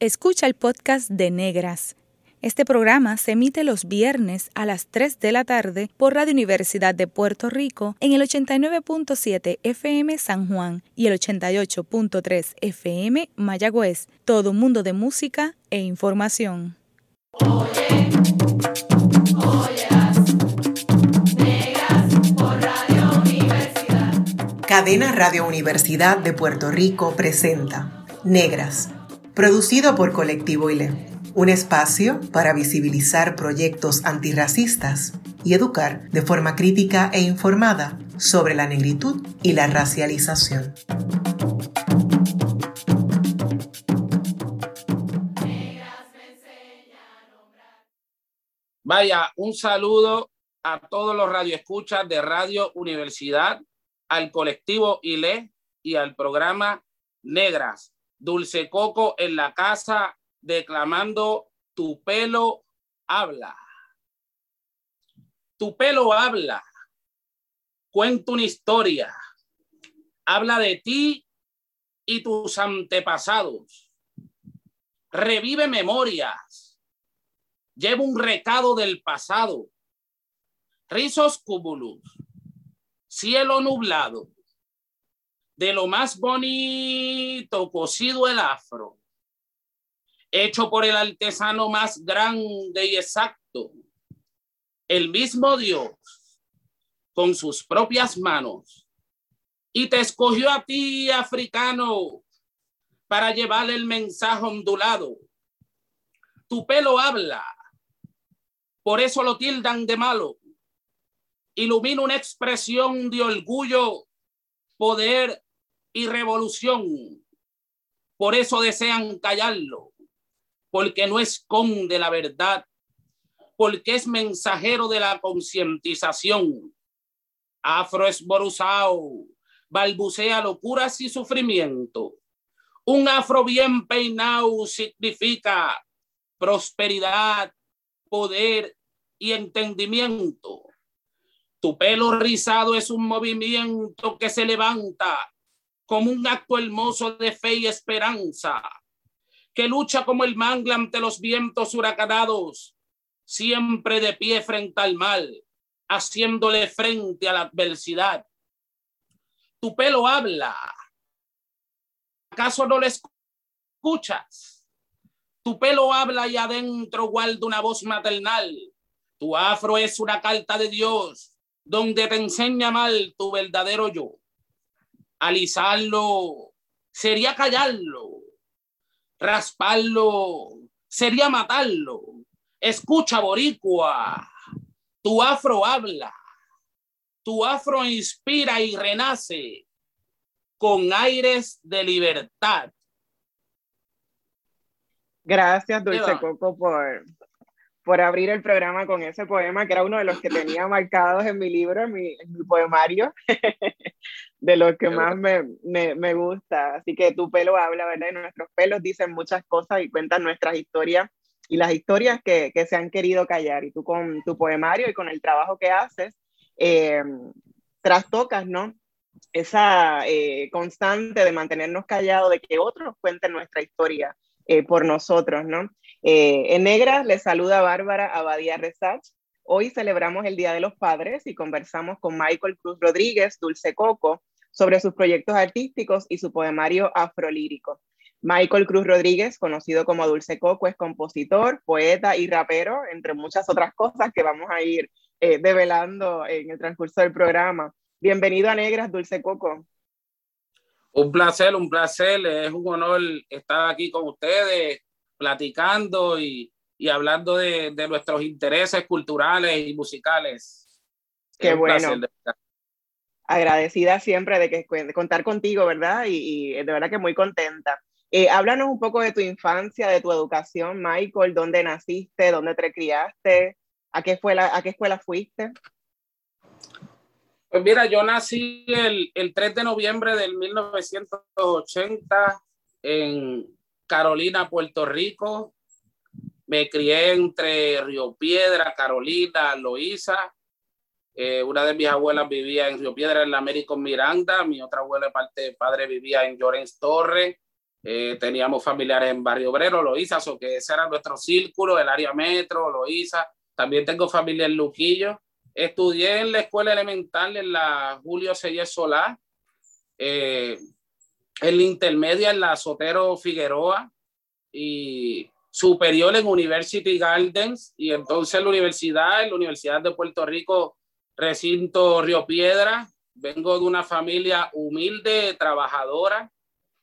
Escucha el podcast de Negras. Este programa se emite los viernes a las 3 de la tarde por Radio Universidad de Puerto Rico en el 89.7 FM San Juan y el 88.3 FM Mayagüez. Todo un mundo de música e información. Oye, Negras por Radio Universidad. Cadena Radio Universidad de Puerto Rico presenta Negras producido por Colectivo ILE, un espacio para visibilizar proyectos antirracistas y educar de forma crítica e informada sobre la negritud y la racialización. Vaya, un saludo a todos los radioescuchas de Radio Universidad, al colectivo ILE y al programa Negras, Dulce Coco en la casa declamando Tu pelo habla. Tu pelo habla. Cuenta una historia. Habla de ti y tus antepasados. Revive memorias. Lleva un recado del pasado. Rizos cúmulos. Cielo nublado de lo más bonito cosido el afro, hecho por el artesano más grande y exacto, el mismo Dios, con sus propias manos, y te escogió a ti, africano, para llevar el mensaje ondulado. Tu pelo habla, por eso lo tildan de malo. Ilumina una expresión de orgullo, poder y revolución. Por eso desean callarlo, porque no esconde la verdad, porque es mensajero de la concientización. Afro esboruzao, balbucea locuras y sufrimiento. Un afro bien peinado significa prosperidad, poder y entendimiento. Tu pelo rizado es un movimiento que se levanta como un acto hermoso de fe y esperanza, que lucha como el mangle ante los vientos huracanados, siempre de pie frente al mal, haciéndole frente a la adversidad. Tu pelo habla. ¿Acaso no le escuchas? Tu pelo habla y adentro guarda una voz maternal. Tu afro es una carta de Dios donde te enseña mal tu verdadero yo alisarlo sería callarlo, rasparlo sería matarlo. Escucha, boricua, tu afro habla, tu afro inspira y renace con aires de libertad. Gracias, Dulce Coco, por, por abrir el programa con ese poema, que era uno de los que tenía marcados en mi libro, en mi, poemario, de los que más me, me, me, gusta. Así que tu pelo habla, ¿verdad? Y nuestros pelos dicen muchas cosas y cuentan nuestras historias y las historias que, que se han querido callar. Y tú con tu poemario y con el trabajo que haces, eh, trastocas, ¿no? Esa eh, constante de mantenernos callados, de que otros cuenten nuestra historia eh, por nosotros, ¿no? Eh, en negra les saluda Bárbara Abadía Resach. Hoy celebramos el Día de los Padres y conversamos con Michael Cruz Rodríguez, Dulce Coco, sobre sus proyectos artísticos y su poemario afrolírico. Michael Cruz Rodríguez, conocido como Dulce Coco, es compositor, poeta y rapero, entre muchas otras cosas que vamos a ir eh, develando en el transcurso del programa. Bienvenido a Negras, Dulce Coco. Un placer, un placer, es un honor estar aquí con ustedes platicando y, y hablando de, de, nuestros intereses culturales y musicales. Qué bueno. Agradecida siempre de, que, de contar contigo, ¿verdad? Y, y, de verdad que muy contenta. Eh, háblanos un poco de tu infancia, de tu educación, Michael, dónde naciste, dónde te criaste, a qué, fue a qué escuela fuiste. Pues mira, yo nací el, el 3 de noviembre del 1980 en Carolina, Puerto Rico. Me crié entre Río Piedra, Carolina, Loíza. Eh, una de mis abuelas vivía en Río Piedra, en la América Miranda. Mi otra abuela, parte de padre, vivía en Llorens Torres. eh, teníamos familiares en Barrio Obrero, Loíza, o que ese era nuestro círculo, el área metro, Loíza. También tengo familia en Luquillo. Estudié en la escuela elemental en la Julio Selles Solá, eh, en la intermedia en la Sotero Figueroa y superior en University Gardens y entonces la universidad, en la Universidad de Puerto Rico, recinto Río Piedra. Vengo de una familia humilde, trabajadora.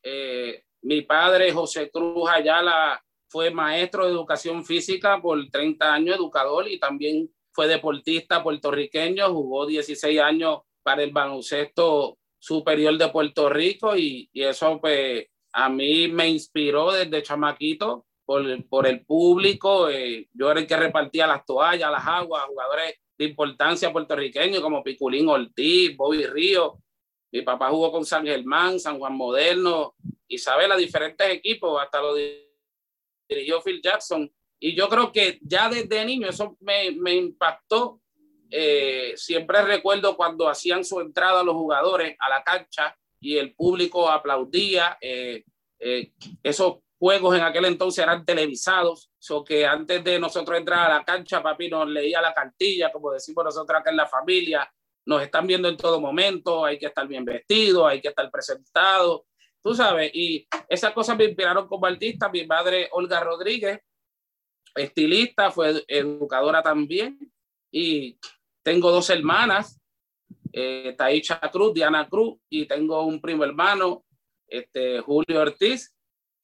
Eh, mi padre, José Cruz Ayala, fue maestro de educación física por 30 años, educador, y también fue deportista puertorriqueño, jugó 16 años para el baloncesto superior de Puerto Rico y, y eso pues a mí me inspiró desde chamaquito por, por el público. Eh, yo era el que repartía las toallas, las aguas, jugadores de importancia puertorriqueños como Piculín Ortiz, Bobby Río. Mi papá jugó con San Germán, San Juan Moderno, Isabela, diferentes equipos, hasta lo dirigió Phil Jackson. Y yo creo que ya desde niño eso me, me impactó. Eh, siempre recuerdo cuando hacían su entrada los jugadores a la cancha y el público aplaudía. Eh, eh, esos juegos en aquel entonces eran televisados, so que antes de nosotros entrar a la cancha, papi nos leía la cartilla, como decimos nosotros acá en la familia, nos están viendo en todo momento, hay que estar bien vestido, hay que estar presentado, tú sabes, y esas cosas me inspiraron como artista. Mi madre, Olga Rodríguez, estilista, fue educadora también, y tengo dos hermanas, eh, Taicha Cruz, Diana Cruz, y tengo un primo hermano, este, Julio Ortiz,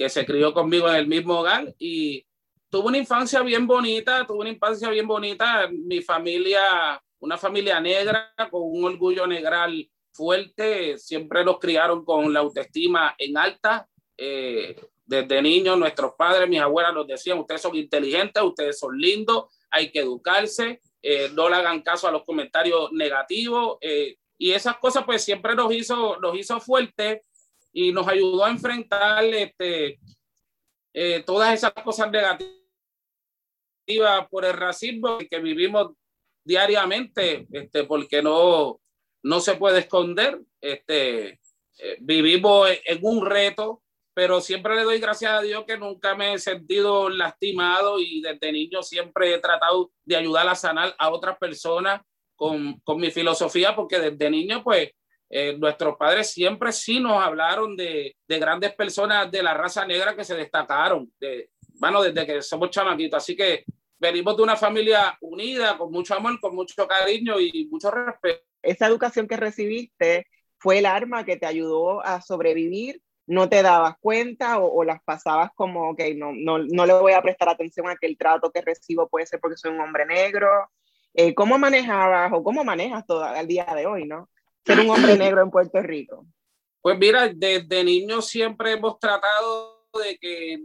que se crió conmigo en el mismo hogar y tuvo una infancia bien bonita, tuvo una infancia bien bonita. Mi familia, una familia negra con un orgullo negral fuerte, siempre nos criaron con la autoestima en alta. Eh, desde niños, nuestros padres, mis abuelas nos decían, ustedes son inteligentes, ustedes son lindos, hay que educarse, eh, no le hagan caso a los comentarios negativos. Eh, y esas cosas pues siempre nos hizo, nos hizo fuerte y nos ayudó a enfrentar este, eh, todas esas cosas negativas por el racismo que vivimos diariamente, este, porque no, no se puede esconder. Este, eh, vivimos en un reto, pero siempre le doy gracias a Dios que nunca me he sentido lastimado y desde niño siempre he tratado de ayudar a sanar a otras personas con, con mi filosofía, porque desde niño pues eh, nuestros padres siempre sí nos hablaron de, de, grandes personas de la raza negra que se destacaron, de, bueno, desde que somos chamaquitos. Así que venimos de una familia unida, con mucho amor, con mucho cariño y mucho respeto. Esa educación que recibiste fue el arma que te ayudó a sobrevivir. ¿No te dabas cuenta o, o las pasabas como, ok, no, no, no le voy a prestar atención a que el trato que recibo puede ser porque soy un hombre negro? Eh, ¿Cómo manejabas o cómo manejas todo día de hoy, no? Ser un hombre negro en Puerto Rico? Pues mira, desde niños siempre hemos tratado de que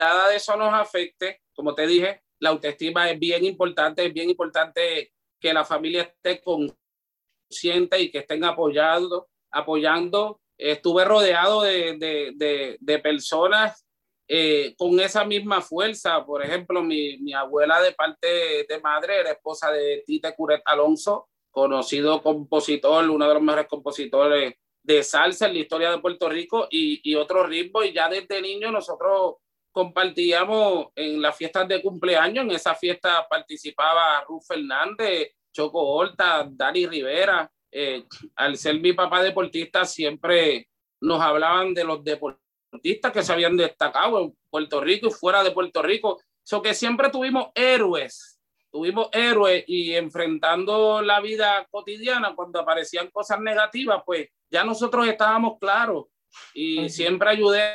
nada de eso nos afecte. Como te dije, la autoestima es bien importante, es bien importante que la familia esté consciente y que estén apoyando. apoyando. Estuve rodeado de, de, de, personas eh, con esa misma fuerza. Por ejemplo, mi, mi abuela de parte de madre era esposa de Tite Curet Alonso, conocido compositor, uno de los mejores compositores de salsa en la historia de Puerto Rico y, y otros ritmos. Y ya desde niño nosotros compartíamos en las fiestas de cumpleaños. En esa fiesta participaba Ruth Fernández, Choco Horta, Dani Rivera. Eh, al ser mi papá deportista, siempre nos hablaban de los deportistas que se habían destacado en Puerto Rico y fuera de Puerto Rico. So que siempre tuvimos héroes tuvimos héroes y enfrentando la vida cotidiana, cuando aparecían cosas negativas, pues ya nosotros estábamos claros. Y siempre ayudé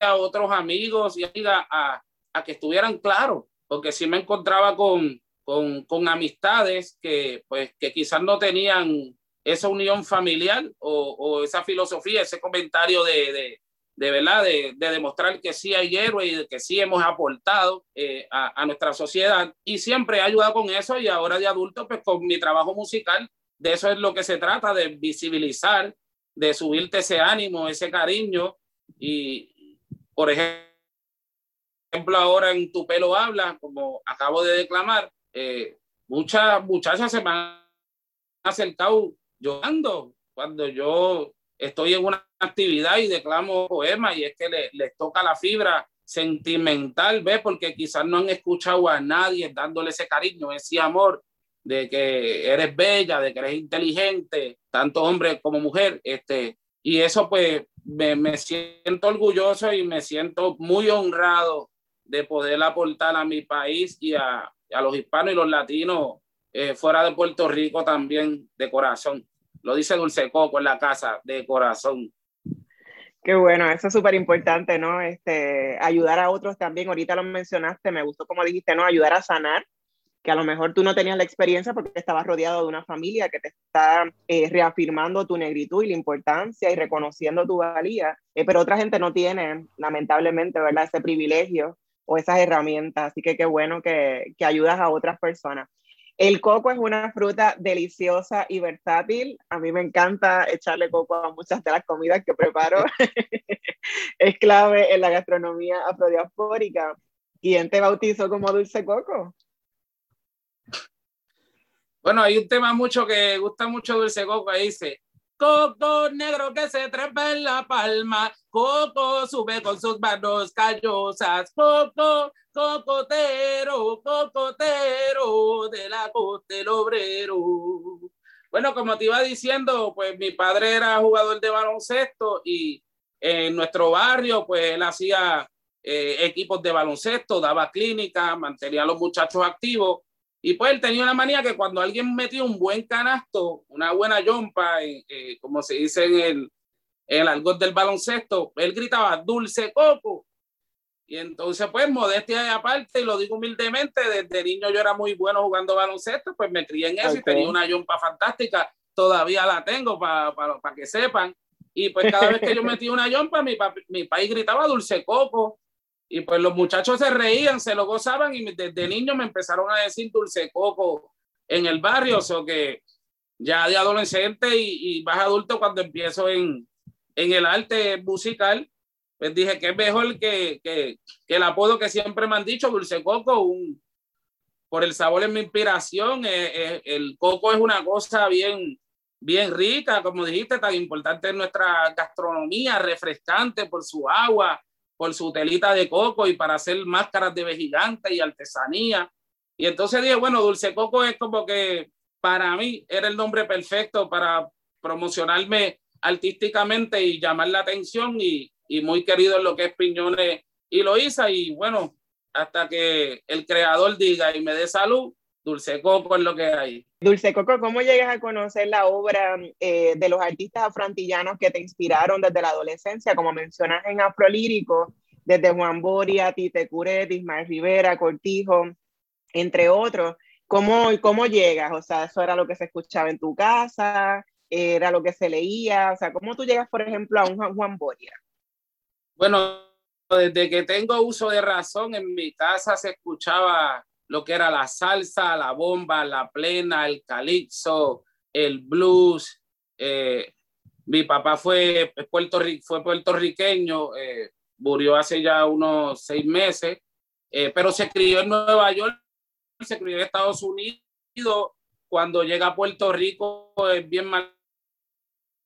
a otros amigos y amigas a, a, que estuvieran claros, porque si me encontraba con, con, con, amistades que, pues, que quizás no tenían esa unión familiar o, o esa filosofía, ese comentario de, de, de verdad, de, de, demostrar que sí hay héroes y que sí hemos aportado eh, a, a, nuestra sociedad. Y siempre he ayudado con eso y ahora de adulto, pues con mi trabajo musical, de eso es lo que se trata, de visibilizar, de subirte ese ánimo, ese cariño. Y, por ejemplo, ahora en Tu pelo habla, como acabo de declamar, eh, muchas muchachas se me han acercado llorando cuando yo estoy en una actividad y declamo poemas y es que les le toca la fibra sentimental, ¿ves? Porque quizás no han escuchado a nadie dándole ese cariño, ese amor de que eres bella, de que eres inteligente, tanto hombre como mujer, este, y eso pues me, me siento orgulloso y me siento muy honrado de poder aportar a mi país y a, a los hispanos y los latinos eh, fuera de Puerto Rico también de corazón. Lo dice Dulce Coco en la casa, de corazón. Qué bueno, eso es súper importante, ¿no? Este, ayudar a otros también, ahorita lo mencionaste, me gustó como dijiste, ¿no? Ayudar a sanar, que a lo mejor tú no tenías la experiencia porque estabas rodeado de una familia que te está eh, reafirmando tu negritud y la importancia y reconociendo tu valía, eh, pero otra gente no tiene, lamentablemente, ¿verdad? Ese privilegio o esas herramientas, así que qué bueno que, que ayudas a otras personas. El coco es una fruta deliciosa y versátil. A mí me encanta echarle coco a muchas de las comidas que preparo. es clave en la gastronomía afrodiaspórica. ¿Quién te bautizó como dulce coco? Bueno, hay un tema mucho que gusta mucho dulce coco. Ahí dice, Coco negro que se trepa en la palma, Coco sube con sus manos callosas, Coco, cocotero, cocotero de la costa del obrero. Bueno, como te iba diciendo, pues mi padre era jugador de baloncesto y en nuestro barrio, pues él hacía eh, equipos de baloncesto, daba clínica, mantenía a los muchachos activos y pues él tenía una manía que cuando alguien metía un buen canasto, una buena yompa, eh, como se dice en el, el del baloncesto, él gritaba dulce coco. Y entonces, pues, modestia de aparte, y lo digo humildemente, desde niño yo era muy bueno jugando baloncesto, pues me crié en eso y tenía una yompa fantástica, todavía la tengo para que sepan. Y pues cada vez que yo metía una yompa, mi, mi país gritaba dulce coco. Y pues los muchachos se reían, se lo gozaban y desde niño me empezaron a decir dulce coco en el barrio, o sea que ya de adolescente y, más adulto cuando empiezo en, en el arte musical, pues dije que es mejor que, que, que, el apodo que siempre me han dicho, dulce coco, un, por el sabor es mi inspiración, eh, eh, el coco es una cosa bien, bien rica, como dijiste, tan importante en nuestra gastronomía, refrescante por su agua, por su telita de coco y para hacer máscaras de gigante y artesanía. Y entonces dije, bueno, Dulce Coco es como que para mí era el nombre perfecto para promocionarme artísticamente y llamar la atención y, y muy querido en lo que es Piñones y lo hice y bueno, hasta que el creador diga y me dé salud, Dulce Coco es lo que hay. Dulce Coco, ¿cómo llegas a conocer la obra eh, de los artistas afroantillanos que te inspiraron desde la adolescencia? Como mencionas en Afrolírico, desde Juan Boria, Tite Curet, Ismael Rivera, Cortijo, entre otros. ¿Cómo, ¿Cómo llegas? O sea, ¿eso era lo que se escuchaba en tu casa? ¿Era lo que se leía? O sea, ¿cómo tú llegas, por ejemplo, a un Juan Boria? Bueno, desde que tengo uso de razón, en mi casa se escuchaba lo que era la salsa, la bomba, la plena, el calipso, el blues. Eh, mi papá fue, fue puertorriqueño, eh, murió hace ya unos seis meses, eh, pero se crió en Nueva York, se crió en Estados Unidos. Cuando llega a Puerto Rico es bien mal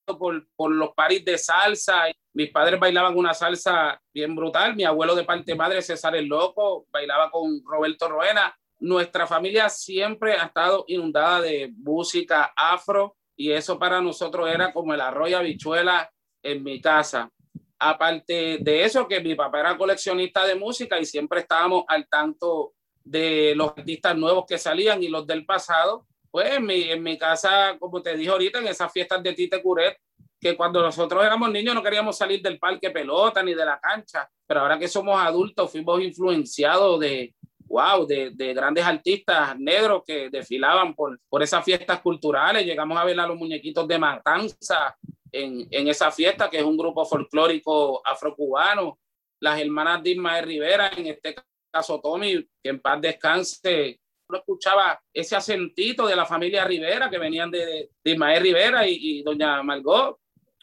por, por los paris de salsa. Mis padres bailaban una salsa bien brutal. Mi abuelo de parte madre, César el Loco, bailaba con Roberto Roena. Nuestra familia siempre ha estado inundada de música afro y eso para nosotros era como el arroyo habichuela en mi casa. Aparte de eso, que mi papá era coleccionista de música y siempre estábamos al tanto de los artistas nuevos que salían y los del pasado pues en mi, en mi casa, como te dije ahorita, en esas fiestas de Tite Curet, que cuando nosotros éramos niños no queríamos salir del parque pelota ni de la cancha, pero ahora que somos adultos fuimos influenciados de, wow, de, de grandes artistas negros que desfilaban por, por esas fiestas culturales. Llegamos a ver a los muñequitos de Matanza en, en esa fiesta, que es un grupo folclórico afrocubano. Las hermanas de Ismael Rivera, en este caso Tommy, que en paz descanse, uno escuchaba ese acentito de la familia Rivera que venían de, de Ismael Rivera y, doña Margot.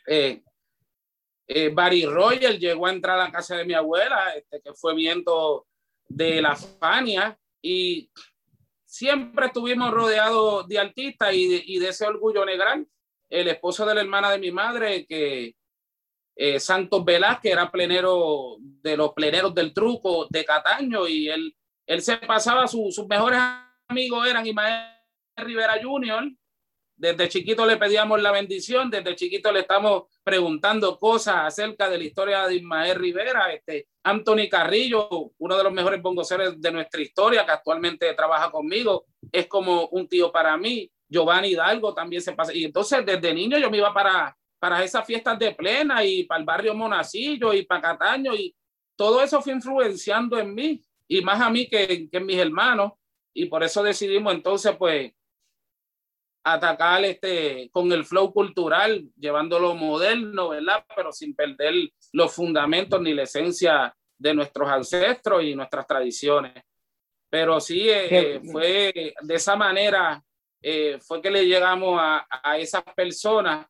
Eh, eh, Barry Roger llegó a entrar a la casa de mi abuela, este, que fue viento de la Fania, y siempre estuvimos rodeados de artistas y de, ese orgullo negral. El esposo de la hermana de mi madre, que eh, Santos Velázquez era plenero de los pleneros del truco de Cataño y él, él se pasaba, sus mejores amigos eran Ismael Rivera Jr., desde chiquito le pedíamos la bendición, desde chiquito le estamos preguntando cosas acerca de la historia de Ismael Rivera, este, Anthony Carrillo, uno de los mejores bongoceros de nuestra historia, que actualmente trabaja conmigo, es como un tío para mí. Giovanni Hidalgo también se pasa. Y entonces desde niño yo me iba para, para esas fiestas de plena y para el barrio Monacillo y para Cataño y todo eso fue influenciando en mí y más a mí que, que en mis hermanos. Y por eso decidimos entonces pues atacar este, con el flow cultural, llevándolo moderno, ¿verdad? Pero sin perder los fundamentos ni la esencia de nuestros ancestros y nuestras tradiciones. Pero sí, eh, eh, fue de esa manera, eh, fue que le llegamos a, a esas personas,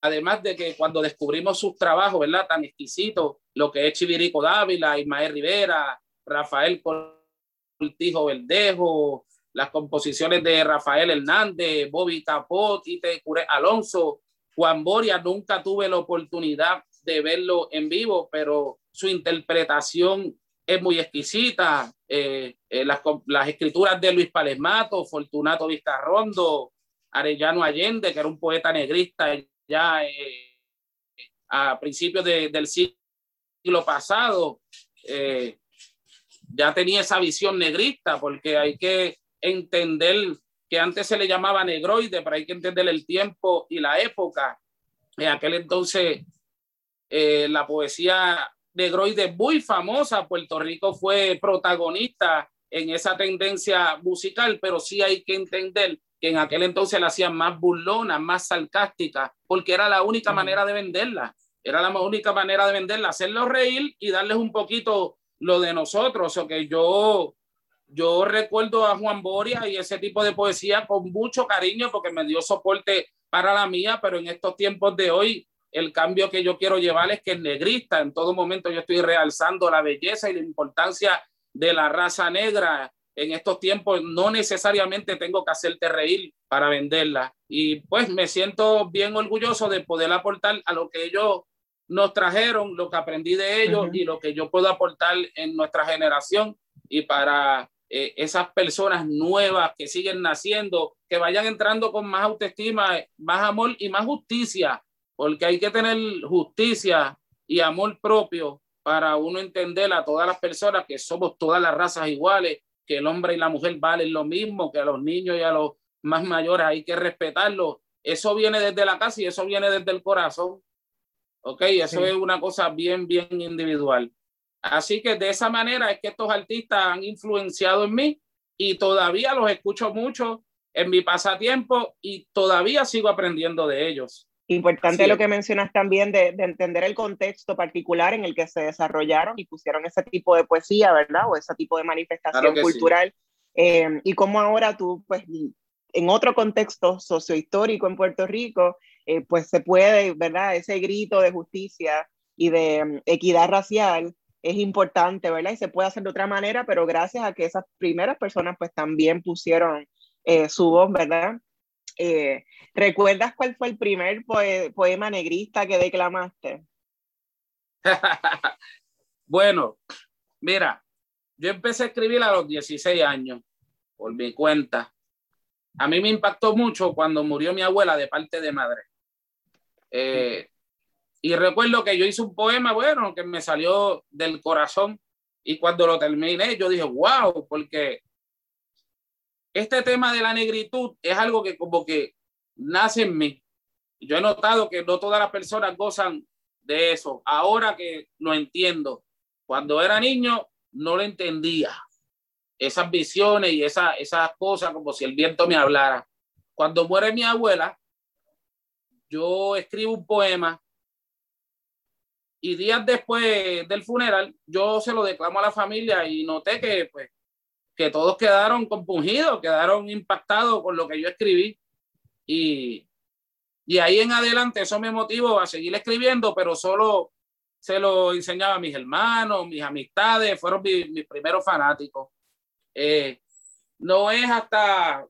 además de que cuando descubrimos sus trabajos, ¿verdad? Tan exquisitos, lo que es Chivirico Dávila, Ismael Rivera, Rafael Cortijo Verdejo, las composiciones de Rafael Hernández, Bobby Tapot, Tite Cure Alonso, Juan Boria, nunca tuve la oportunidad de verlo en vivo, pero su interpretación es muy exquisita. Eh, eh, las, escrituras de Luis Palesmato, Fortunato Vizcarrondo, Arellano Allende, que era un poeta negrista ya eh, a principios de, del siglo pasado, ya tenía esa visión negrista, porque hay que entender que antes se le llamaba negroide, pero hay que entender el tiempo y la época. En aquel entonces, eh, la poesía negroide muy famosa, Puerto Rico fue protagonista en esa tendencia musical, pero sí hay que entender que en aquel entonces la hacían más burlona, más sarcástica, porque era la única manera de venderla. Era la única manera de venderla, hacerlos reír y darles un poquito lo de nosotros. O que yo yo recuerdo a Juan Boria y ese tipo de poesía con mucho cariño porque me dio soporte para la mía, pero en estos tiempos de hoy el cambio que yo quiero llevar es que el negrista en todo momento yo estoy realzando la belleza y la importancia de la raza negra. En estos tiempos no necesariamente tengo que hacerte reír para venderla. Y pues me siento bien orgulloso de poder aportar a lo que ellos nos trajeron, lo que aprendí de ellos y lo que yo puedo aportar en nuestra generación y para eh, esas personas nuevas que siguen naciendo, que vayan entrando con más autoestima, más amor y más justicia, porque hay que tener justicia y amor propio para uno entender a todas las personas que somos todas las razas iguales, que el hombre y la mujer valen lo mismo, que a los niños y a los más mayores hay que respetarlos. Eso viene desde la casa y eso viene desde el corazón. Ok, eso es una cosa bien, bien individual. Así que de esa manera es que estos artistas han influenciado en mí y todavía los escucho mucho en mi pasatiempo y todavía sigo aprendiendo de ellos. Importante lo que mencionas también de, entender el contexto particular en el que se desarrollaron y pusieron ese tipo de poesía, ¿verdad? O ese tipo de manifestación cultural. Eh, y cómo ahora tú, pues, en otro contexto sociohistórico en Puerto Rico, eh, pues se puede, ¿verdad? Ese grito de justicia y de mm, equidad racial es importante, ¿verdad? Y se puede hacer de otra manera, pero gracias a que esas primeras personas pues también pusieron eh, su voz, ¿verdad? Eh, ¿Recuerdas cuál fue el primer poema negrista que declamaste? bueno, mira, yo empecé a escribir a los 16 años, por mi cuenta. A mí me impactó mucho cuando murió mi abuela de parte de madre. Eh, y recuerdo que yo hice un poema, bueno, que me salió del corazón y cuando lo terminé yo dije, wow, porque este tema de la negritud es algo que como que nace en mí. Yo he notado que no todas las personas gozan de eso. Ahora que lo entiendo, cuando era niño no lo entendía. Esas visiones y esa, esas cosas como si el viento me hablara. Cuando muere mi abuela, yo escribo un poema y días después del funeral, yo se lo declamo a la familia y noté que, pues, que todos quedaron compungidos, quedaron impactados por lo que yo escribí. Y, y ahí en adelante eso me motivó a seguir escribiendo, pero solo se lo enseñaba a mis hermanos, mis amistades, fueron mis, primeros fanáticos. Eh, no es hasta,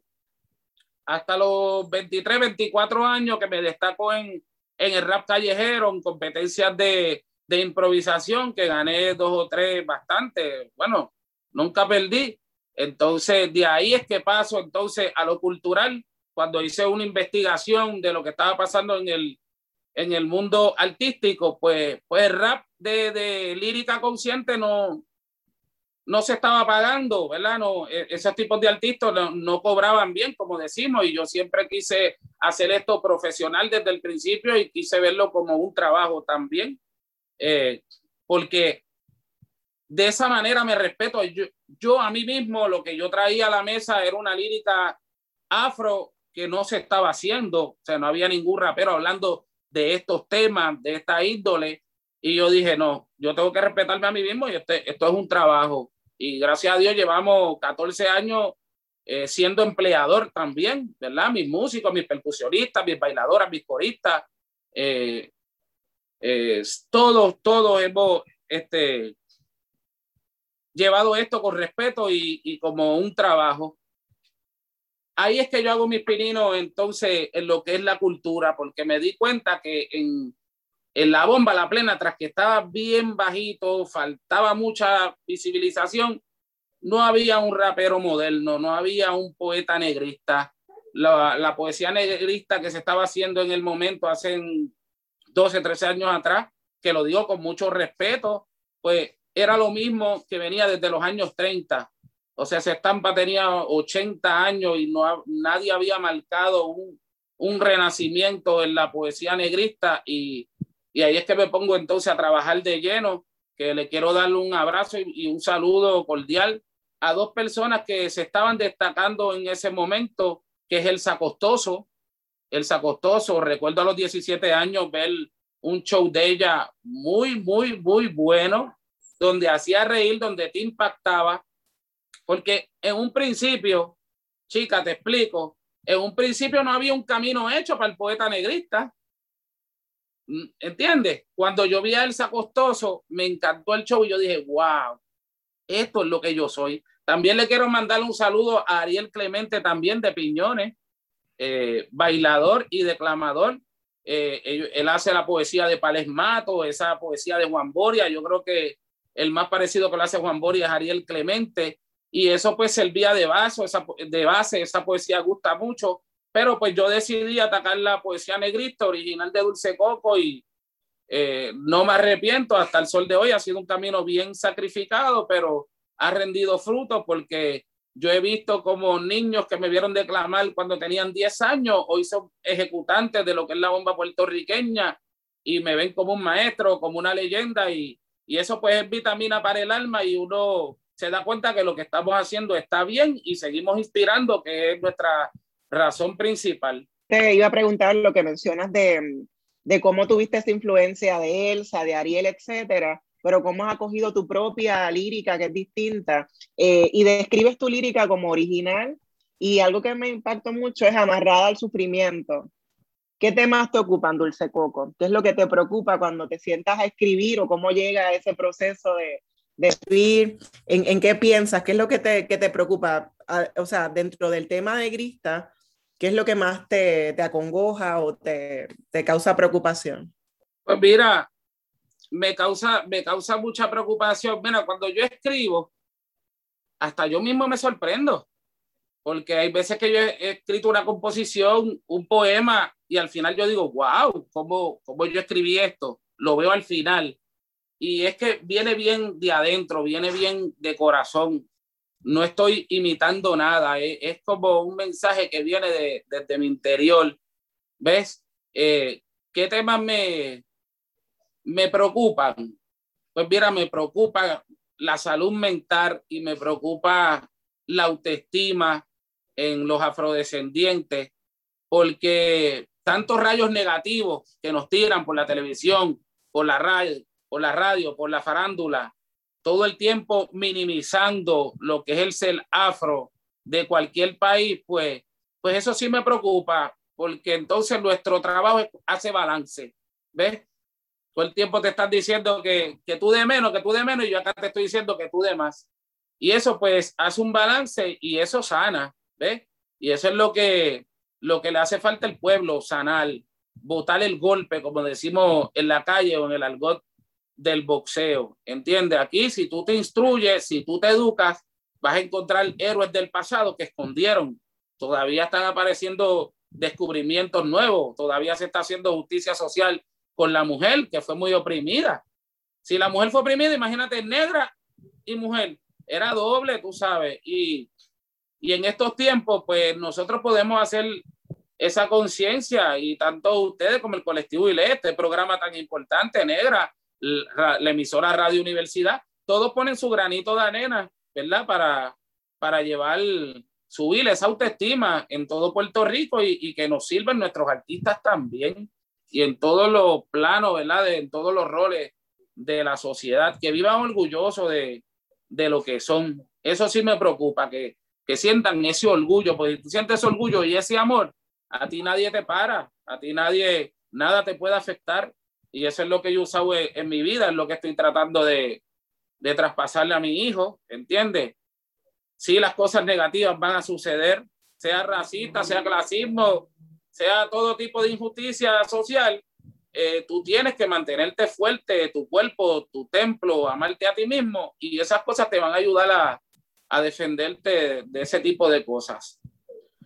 hasta los 23, 24 años que me destaco en, en el rap callejero, en competencias de, de improvisación, que gané dos o tres bastante. Bueno, nunca perdí. Entonces, de ahí es que paso entonces a lo cultural, cuando hice una investigación de lo que estaba pasando en el, en el mundo artístico, pues, pues el rap de, de lírica consciente no, no se estaba pagando, ¿verdad? No, e, esos tipos de artistas no, cobraban bien, como decimos, y yo siempre quise hacer esto profesional desde el principio y quise verlo como un trabajo también, eh, porque de esa manera me respeto. Yo, yo a mí mismo lo que yo traía a la mesa era una lírica afro que no se estaba haciendo, o sea, no había ningún rapero hablando de estos temas, de esta índole, y yo dije, no, yo tengo que respetarme a mí mismo y este, esto es un trabajo. Y gracias a Dios llevamos 14 años eh, siendo empleador también, ¿verdad? Mis músicos, mis percusionistas, mis bailadoras, mis coristas, eh, eh, todos, todos hemos este, llevado esto con respeto y, y, como un trabajo. Ahí es que yo hago mis pininos entonces en lo que es la cultura, porque me di cuenta que en, en la bomba, la plena, tras que estaba bien bajito, faltaba mucha visibilización, no había un rapero moderno, no había un poeta negrista. La, poesía negrista que se estaba haciendo en el momento hace 12, 13 años atrás, que lo digo con mucho respeto, pues era lo mismo que venía desde los años 30. O sea, esa estampa tenía 80 años y no, nadie había marcado un, un renacimiento en la poesía negrista y y ahí es que me pongo entonces a trabajar de lleno, que le quiero darle un abrazo y, un saludo cordial a dos personas que se estaban destacando en ese momento, que es el Sacostoso. El Sacostoso, recuerdo a los 17 años ver un show de ella muy, muy, muy bueno, donde hacía reír, donde te impactaba, porque en un principio, chica, te explico, en un principio no había un camino hecho para el poeta negrista. Mm, ¿Entiendes? Cuando yo vi a Elsa Costoso, me encantó el show y yo dije, wow, esto es lo que yo soy. También le quiero mandar un saludo a Ariel Clemente, también de Piñones, eh, bailador y declamador. Eh, él, hace la poesía de Pales Mato, esa poesía de Juan Boria. Yo creo que el más parecido que lo hace Juan Boria es Ariel Clemente. Y eso pues servía de base, esa, de base, esa poesía gusta mucho pero pues yo decidí atacar la poesía negrista original de Dulce Coco y eh, no me arrepiento hasta el sol de hoy. Ha sido un camino bien sacrificado, pero ha rendido frutos porque yo he visto como niños que me vieron declamar cuando tenían 10 años, hoy son ejecutantes de lo que es la bomba puertorriqueña y me ven como un maestro, como una leyenda y, y eso pues es vitamina para el alma y uno se da cuenta que lo que estamos haciendo está bien y seguimos inspirando, que es nuestra razón principal. Te iba a preguntar lo que mencionas de, de cómo tuviste esa influencia de Elsa, de Ariel, etcétera, pero cómo has acogido tu propia lírica que es distinta eh, y describes tu lírica como original y algo que me impactó mucho es amarrada al sufrimiento. ¿Qué temas te ocupan, Dulce Coco? ¿Qué es lo que te preocupa cuando te sientas a escribir o cómo llega ese proceso de, de escribir? ¿En, ¿En, qué piensas? ¿Qué es lo que te, que te preocupa? Ah, o sea, dentro del tema de Grista, ¿Qué es lo que más te, te acongoja o te, te, causa preocupación? Pues mira, me causa, me causa mucha preocupación. Mira, cuando yo escribo, hasta yo mismo me sorprendo, porque hay veces que yo he escrito una composición, un poema, y al final yo digo, wow, ¿cómo, cómo yo escribí esto? Lo veo al final. Y es que viene bien de adentro, viene bien de corazón no estoy imitando nada, es, es como un mensaje que viene de, desde mi interior. ¿Ves? Eh, ¿Qué temas me, me preocupan? Pues mira, me preocupa la salud mental y me preocupa la autoestima en los afrodescendientes, porque tantos rayos negativos que nos tiran por la televisión, por la radio, por la farándula, todo el tiempo minimizando lo que es el ser afro de cualquier país, pues, pues eso sí me preocupa, porque entonces nuestro trabajo hace balance, ¿ves? Todo el tiempo te están diciendo que, que tú de menos, que tú de menos, y yo acá te estoy diciendo que tú de más. Y eso pues hace un balance y eso sana, ¿ves? Y eso es lo que, lo que le hace falta al pueblo, sanar. botar el golpe, como decimos en la calle o en el argot del boxeo. ¿Entiendes? Aquí, si tú te instruyes, si tú te educas, vas a encontrar héroes del pasado que escondieron. Todavía están apareciendo descubrimientos nuevos, todavía se está haciendo justicia social con la mujer que fue muy oprimida. Si la mujer fue oprimida, imagínate negra y mujer, era doble, tú sabes. Y, y en estos tiempos, pues nosotros podemos hacer esa conciencia y tanto ustedes como el colectivo ILE, este programa tan importante, Negra, la, emisora Radio Universidad, todos ponen su granito de arena, ¿verdad? Para, para llevar, subir esa autoestima en todo Puerto Rico y, y que nos sirvan nuestros artistas también y en todos los planos, ¿verdad? De, en todos los roles de la sociedad, que vivan orgullosos de, de lo que son. Eso sí me preocupa, que, que sientan ese orgullo, porque si tú sientes orgullo y ese amor, a ti nadie te para, a ti nadie, nada te puede afectar. Y eso es lo que yo uso en mi vida, es lo que estoy tratando de, de traspasarle a mi hijo, ¿entiendes? Sí, las cosas negativas van a suceder, sea racista, sea clasismo, sea todo tipo de injusticia social, eh, tú tienes que mantenerte fuerte, tu cuerpo, tu templo, amarte a ti mismo y esas cosas te van a ayudar a, a defenderte de ese tipo de cosas.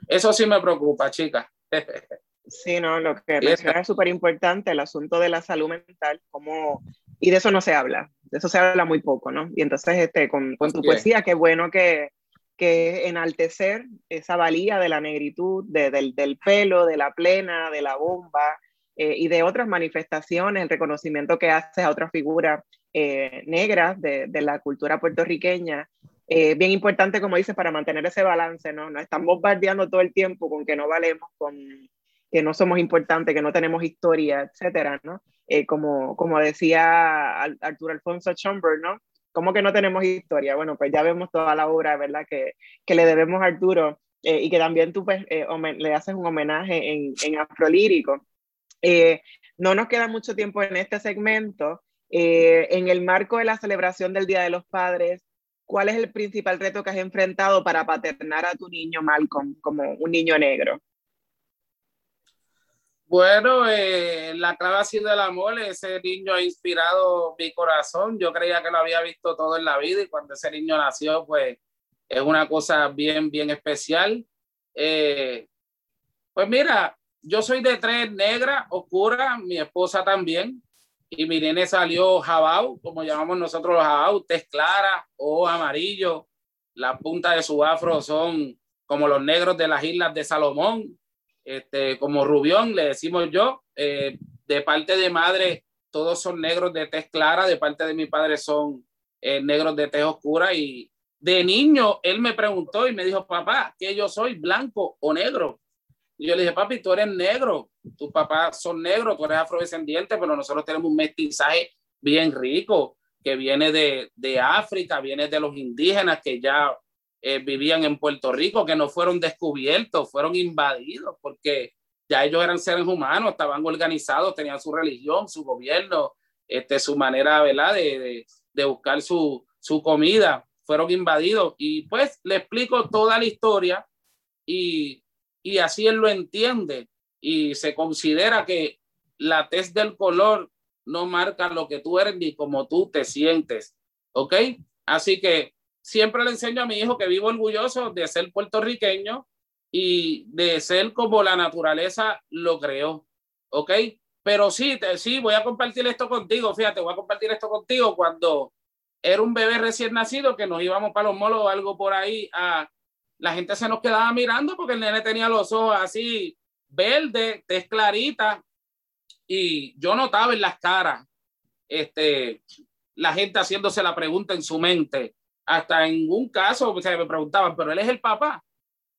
Eso sí me preocupa, chica. Sí, no, lo que menciona es súper importante, el asunto de la salud mental, como, y de eso no se habla, de eso se habla muy poco, ¿no? Y entonces, este, con, con tu poesía, qué bueno que, que enaltecer esa valía de la negritud, de, del, del, pelo, de la plena, de la bomba eh, y de otras manifestaciones, el reconocimiento que hace a otras figuras eh, negras de, de, la cultura puertorriqueña. Eh, bien importante, como dices, para mantener ese balance, ¿no? No están bombardeando todo el tiempo con que no valemos, con que no somos importantes, que no tenemos historia, etcétera, ¿no? Eh, como, como decía Arturo Alfonso Chomber, ¿no? ¿Cómo que no tenemos historia? Bueno, pues ya vemos toda la obra, ¿verdad? Que, que le debemos a Arturo eh, y que también tú pues, eh, le haces un homenaje en, en Afrolírico. Eh, no nos queda mucho tiempo en este segmento. Eh, en el marco de la celebración del Día de los Padres, ¿cuál es el principal reto que has enfrentado para paternar a tu niño Malcolm como un niño negro? Bueno, eh, la clave ha sido el amor. Ese niño ha inspirado mi corazón. Yo creía que lo había visto todo en la vida y cuando ese niño nació, pues es una cosa bien, bien especial. Eh, pues mira, yo soy de tres negra, oscura, mi esposa también. Y mi nene salió jabau, como llamamos nosotros los jabau, tez clara o amarillo. La punta de su afro son como los negros de las islas de Salomón este, como Rubión, le decimos yo, eh, de parte de madre, todos son negros de tez clara, de parte de mi padre son eh, negros de tez oscura y de niño él me preguntó y me dijo, papá, ¿qué yo soy, blanco o negro? Y yo le dije, papi, tú eres negro, tus papás son negros, tú eres afrodescendiente, pero nosotros tenemos un mestizaje bien rico que viene de, de África, viene de los indígenas que ya eh, vivían en Puerto Rico, que no fueron descubiertos, fueron invadidos, porque ya ellos eran seres humanos, estaban organizados, tenían su religión, su gobierno, este, su manera de, de buscar su, su comida, fueron invadidos. Y pues le explico toda la historia y, y así él lo entiende y se considera que la tez del color no marca lo que tú eres ni como tú te sientes. ¿Ok? Así que siempre le enseño a mi hijo que vivo orgulloso de ser puertorriqueño y de ser como la naturaleza lo creó. ¿Ok? Pero sí, te, sí, voy a compartir esto contigo. Fíjate, voy a compartir esto contigo cuando era un bebé recién nacido que nos íbamos para los molos o algo por ahí. La gente se nos quedaba mirando porque el nene tenía los ojos así verde, tez clarita. Y yo notaba en las caras este, la gente haciéndose la pregunta en su mente hasta en un caso, o sea, me preguntaban, pero él es el papá.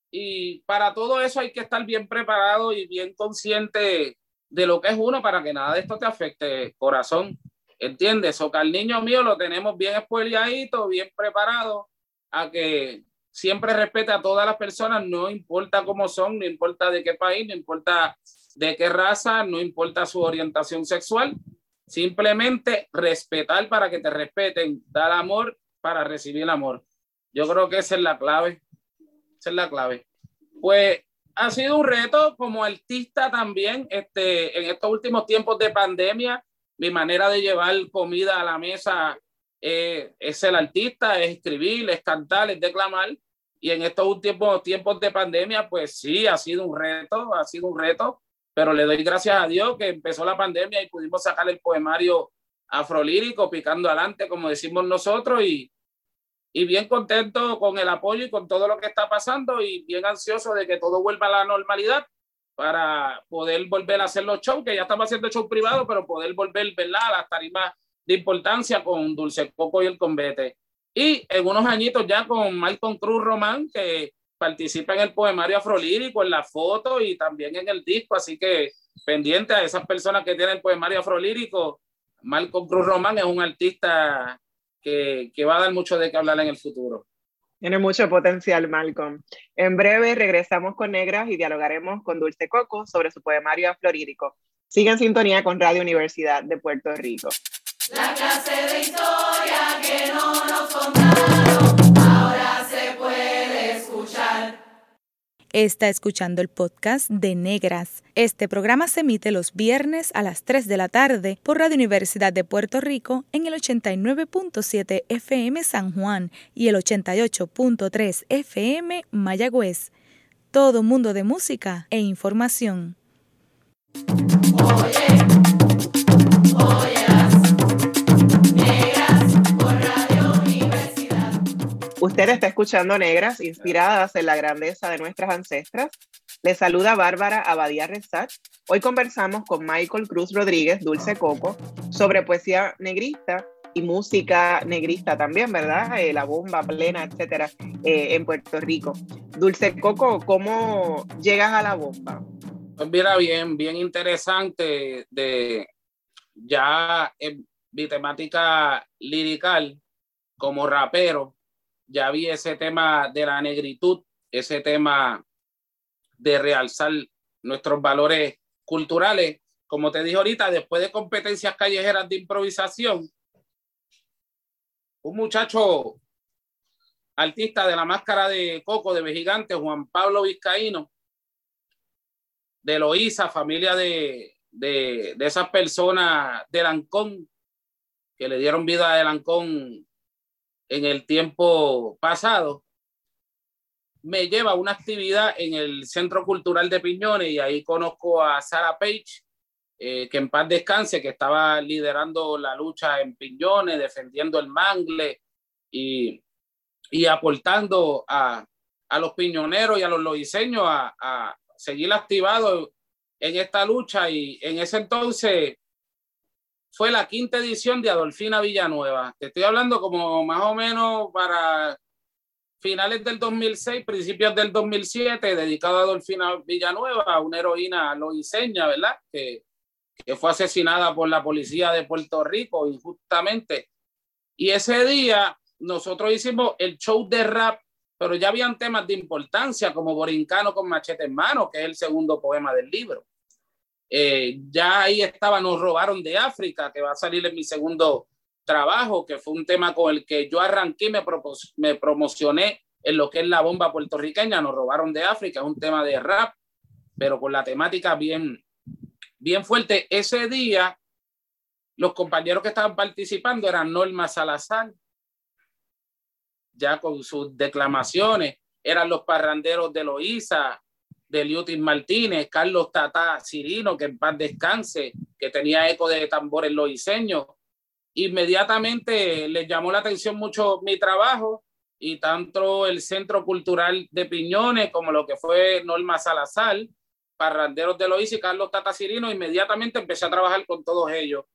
Y para todo eso hay que estar bien preparado y bien consciente de lo que es uno para que nada de esto te afecte, corazón. ¿Entiendes? O que al niño mío lo tenemos bien espoliadito, bien preparado, a que siempre respete a todas las personas, no importa cómo son, no importa de qué país, no importa de qué raza, no importa su orientación sexual, simplemente respetar para que te respeten, dar amor para recibir el amor. Yo creo que esa es la clave. Es la clave. Pues ha sido un reto como artista también, este, en estos últimos tiempos de pandemia, mi manera de llevar comida a la mesa eh, es ser artista, es escribir, es cantar, es declamar. Y en estos últimos tiempos de pandemia, pues sí, ha sido un reto, ha sido un reto, pero le doy gracias a Dios que empezó la pandemia y pudimos sacar el poemario afrolírico, picando adelante, como decimos nosotros, y, y bien contento con el apoyo y con todo lo que está pasando y bien ansioso de que todo vuelva a la normalidad para poder volver a hacer los shows, que ya estamos haciendo shows privados, pero poder volver ¿verdad? a las tarimas de importancia con Dulce Coco y el Convete. Y en unos añitos ya con Malcolm Cruz Román, que participa en el poemario afrolírico, en la foto y también en el disco, así que pendiente a esas personas que tienen el poemario afrolírico, Malcolm Cruz Román es un artista que, que va a dar mucho de qué hablar en el futuro. Tiene mucho potencial, Malcolm. En breve regresamos con Negras y dialogaremos con Dulce Coco sobre su poemario afrorírico. Sigue en sintonía con Radio Universidad de Puerto Rico. La clase de historia que no nos contaron, Está escuchando el podcast de Negras. Este programa se emite los viernes a las 3 de la tarde por Radio Universidad de Puerto Rico en el 89.7 FM San Juan y el 88.3 FM Mayagüez. Todo mundo de música e información. Usted está escuchando Negras, inspiradas en la grandeza de nuestras ancestras. Le saluda Bárbara Abadía Rezat. Hoy conversamos con Michael Cruz Rodríguez, Dulce Coco, sobre poesía negrista y música negrista también, ¿verdad? Eh, la bomba plena, etcétera, eh, en Puerto Rico. Dulce Coco, ¿cómo llegas a la bomba? Pues mira, bien, bien interesante de ya en mi temática lirical como rapero ya vi ese tema de la negritud, ese tema de realzar nuestros valores culturales. Como te dije ahorita, después de competencias callejeras de improvisación, un muchacho artista de la máscara de coco de Gigante, Juan Pablo Vizcaíno, de Loíza, familia de, de, de esas personas de Lancón, que le dieron vida a Lancón en el tiempo pasado, me lleva a una actividad en el Centro Cultural de Piñones y ahí conozco a Sara Page, eh, que en paz descanse, que estaba liderando la lucha en Piñones, defendiendo el mangle y, y aportando a, a, los piñoneros y a los loiseños a, a seguir activados en esta lucha. Y en ese entonces fue la quinta edición de Adolfina Villanueva. Te estoy hablando como más o menos para finales del 2006, principios del 2007, dedicado a Adolfina Villanueva, una heroína loiseña, ¿verdad? Que, que fue asesinada por la policía de Puerto Rico injustamente. Y ese día nosotros hicimos el show de rap, pero ya habían temas de importancia como Borincano con machete en mano, que es el segundo poema del libro. Eh, ya ahí estaba, nos robaron de África, que va a salir en mi segundo trabajo, que fue un tema con el que yo arranqué, me, promocioné en lo que es la bomba puertorriqueña, nos robaron de África, es un tema de rap, pero con la temática bien, bien fuerte. Ese día, los compañeros que estaban participando eran Norma Salazar, ya con sus declamaciones, eran los parranderos de Loíza, de Liutis Martínez, Carlos Tata Cirino, que en paz descanse, que tenía eco de tambores los diseños. Inmediatamente les llamó la atención mucho mi trabajo y tanto el Centro Cultural de Piñones como lo que fue Norma Salazar, Parranderos de Lois y Carlos Tata Cirino, inmediatamente empecé a trabajar con todos ellos.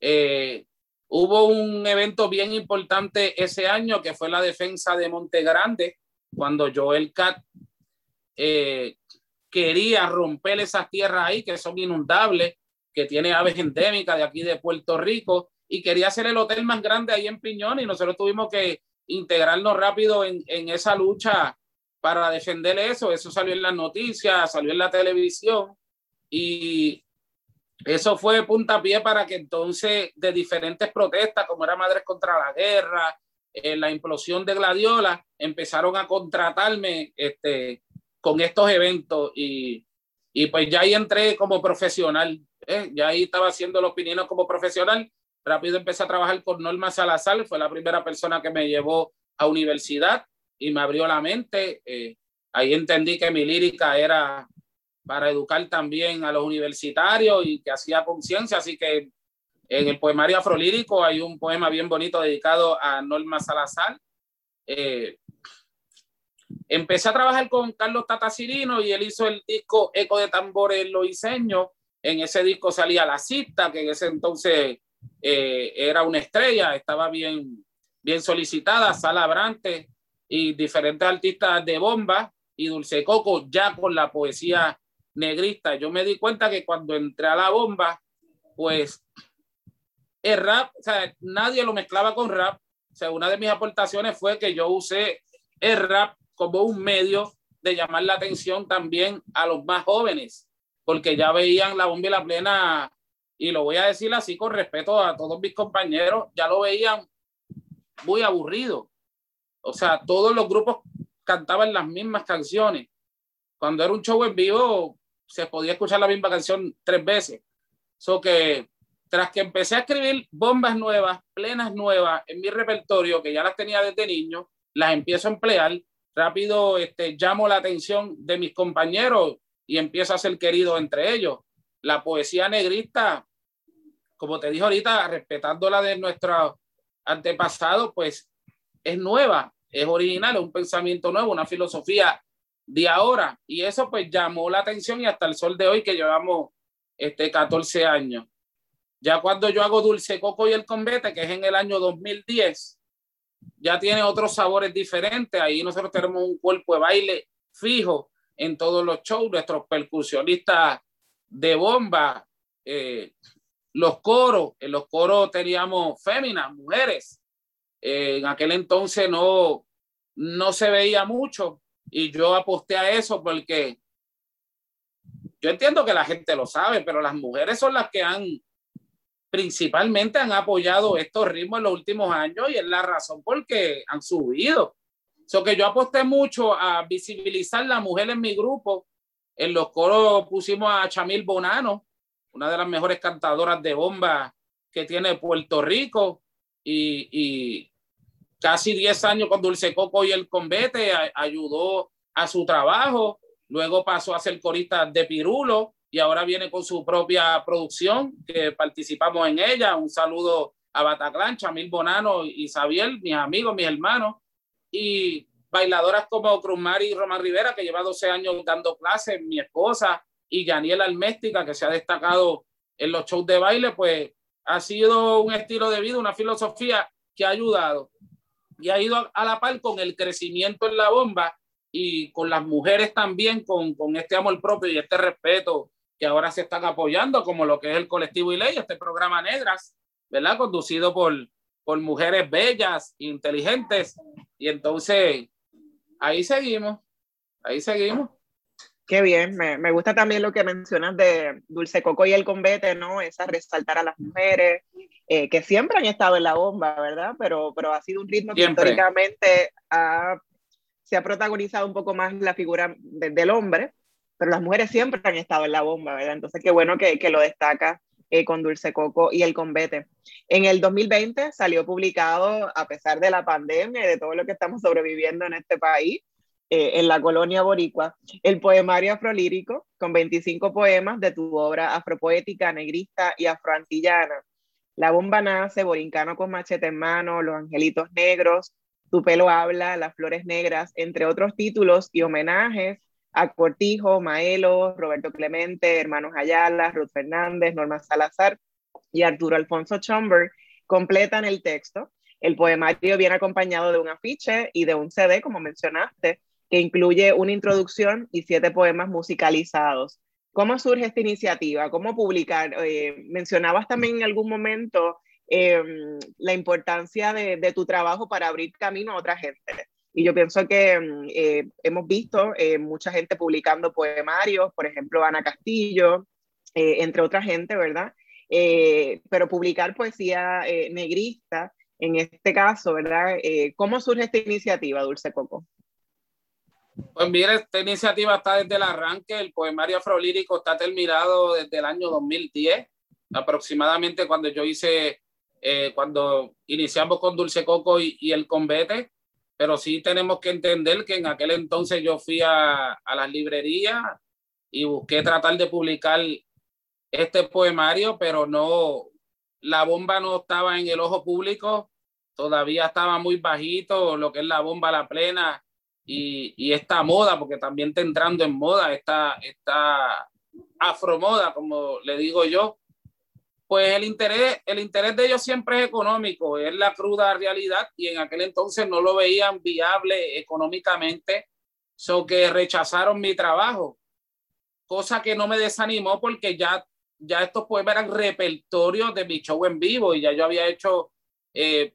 Eh, hubo un evento bien importante ese año que fue la defensa de Monte Grande, cuando Joel Cat eh, quería romper esas tierras ahí que son inundables, que tiene aves endémicas de aquí de Puerto Rico, y quería hacer el hotel más grande ahí en Piñón, y nosotros tuvimos que integrarnos rápido en, en esa lucha para defender eso. Eso salió en las noticias, salió en la televisión, y eso fue puntapié para que entonces de diferentes protestas, como era Madres contra la Guerra, en la implosión de Gladiola, empezaron a contratarme este, con estos eventos y, y pues ya ahí entré como profesional, ¿eh? ya ahí estaba haciendo los pininos como profesional. Rápido empecé a trabajar con Norma Salazar, fue la primera persona que me llevó a universidad y me abrió la mente. Eh, ahí entendí que mi lírica era para educar también a los universitarios y que hacía conciencia, así que en el poemario afrolírico hay un poema bien bonito dedicado a Norma Salazar. Eh, empecé a trabajar con Carlos Tatacirino y él hizo el disco Eco de Tambores Loiseño. En ese disco salía La Cita, que en ese entonces eh, era una estrella, estaba bien, bien solicitada, Sala Brante y diferentes artistas de bomba y Dulce Coco ya con la poesía negrista. Yo me di cuenta que cuando entré a la bomba, pues el rap, o sea, nadie lo mezclaba con rap. O sea, una de mis aportaciones fue que yo usé el rap como un medio de llamar la atención también a los más jóvenes, porque ya veían la bomba y la plena, y lo voy a decir así con respeto a todos mis compañeros, ya lo veían muy aburrido. O sea, todos los grupos cantaban las mismas canciones. Cuando era un show en vivo, se podía escuchar la misma canción tres veces. So que tras que empecé a escribir bombas nuevas, plenas nuevas en mi repertorio, que ya las tenía desde niño, las empiezo a emplear, rápido este, llamo la atención de mis compañeros y empiezo a ser querido entre ellos. La poesía negrista, como te dije ahorita, respetando la de nuestro antepasado, pues es nueva, es original, es un pensamiento nuevo, una filosofía de ahora. Y eso pues llamó la atención y hasta el sol de hoy que llevamos este, 14 años. Ya cuando yo hago Dulce Coco y el Convete, que es en el año 2010, ya tiene otros sabores diferentes. Ahí nosotros tenemos un cuerpo de baile fijo en todos los shows, nuestros percusionistas de bomba, eh, los coros, en los coros teníamos féminas, mujeres. Eh, en aquel entonces no, no se veía mucho y yo aposté a eso porque yo entiendo que la gente lo sabe, pero las mujeres son las que han principalmente han apoyado estos ritmos en los últimos años y es la razón por que han subido. So que yo aposté mucho a visibilizar la mujer en mi grupo. En los coros pusimos a Chamil Bonano, una de las mejores cantadoras de bomba que tiene Puerto Rico y, y casi 10 años con Dulce Coco y el Convete ayudó a su trabajo. Luego pasó a ser corista de Pirulo y ahora viene con su propia producción, que participamos en ella. Un saludo a Bataclan, Chamil Bonano y Xavier, mis amigos, mis hermanos, y bailadoras como Cruzmari y Román Rivera, que lleva 12 años dando clases, mi esposa, y Yaniela Alméstica, que se ha destacado en los shows de baile, pues ha sido un estilo de vida, una filosofía que ha ayudado y ha ido a la par con el crecimiento en la bomba y con las mujeres también, con, con este amor propio y este respeto que ahora se están apoyando, como lo que es el colectivo y ley, este programa Negras, ¿verdad? Conducido por, por mujeres bellas, inteligentes. Y entonces, ahí seguimos, ahí seguimos. Qué bien, me, me, gusta también lo que mencionas de Dulce Coco y el Convete, ¿no? Esa resaltar a las mujeres, eh, que siempre han estado en la bomba, ¿verdad? Pero, pero ha sido un ritmo que históricamente ha, se ha protagonizado un poco más la figura de, del hombre, pero las mujeres siempre han estado en la bomba, ¿verdad? Entonces, qué bueno que, que lo destaca eh, con Dulce Coco y el Convete. En el 2020 salió publicado, a pesar de la pandemia y de todo lo que estamos sobreviviendo en este país, eh, en la colonia boricua, el poemario afrolírico con 25 poemas de tu obra afropoética, negrista y afroantillana. La bomba nace, Borincano con machete en mano, Los angelitos negros, Tu pelo habla, Las flores negras, entre otros títulos y homenajes a Cortijo, Maelo, Roberto Clemente, hermanos Ayala, Ruth Fernández, Norma Salazar y Arturo Alfonso Chomber completan el texto. El poemario viene acompañado de un afiche y de un CD, como mencionaste, que incluye una introducción y siete poemas musicalizados. ¿Cómo surge esta iniciativa? ¿Cómo publicar? Eh, mencionabas también en algún momento em, la importancia de, de, tu trabajo para abrir camino a otra gente. Y yo pienso que mm, eh, hemos visto eh, mucha gente publicando poemarios, por ejemplo, Ana Castillo, eh, entre otra gente, ¿verdad? pero publicar poesía negrista, en este caso, ¿verdad? ¿Cómo surge esta iniciativa, Dulce Coco? Pues mire, esta iniciativa está desde el arranque, el poemario afrolírico está terminado desde el año 2010, aproximadamente cuando yo hice, eh, cuando iniciamos con Dulce Coco y, y, el Convete, pero sí tenemos que entender que en aquel entonces yo fui a, a las librerías y busqué tratar de publicar este poemario, pero no, la bomba no estaba en el ojo público, todavía estaba muy bajito, lo que es la bomba la plena y, y esta moda, porque también está entrando en moda, esta, esta afromoda, como le digo yo, pues el interés, el interés de ellos siempre es económico, es la cruda realidad y en aquel entonces no lo veían viable económicamente, so que rechazaron mi trabajo, cosa que no me desanimó porque ya, ya estos poemas eran repertorios de mi show en vivo y ya yo había hecho eh,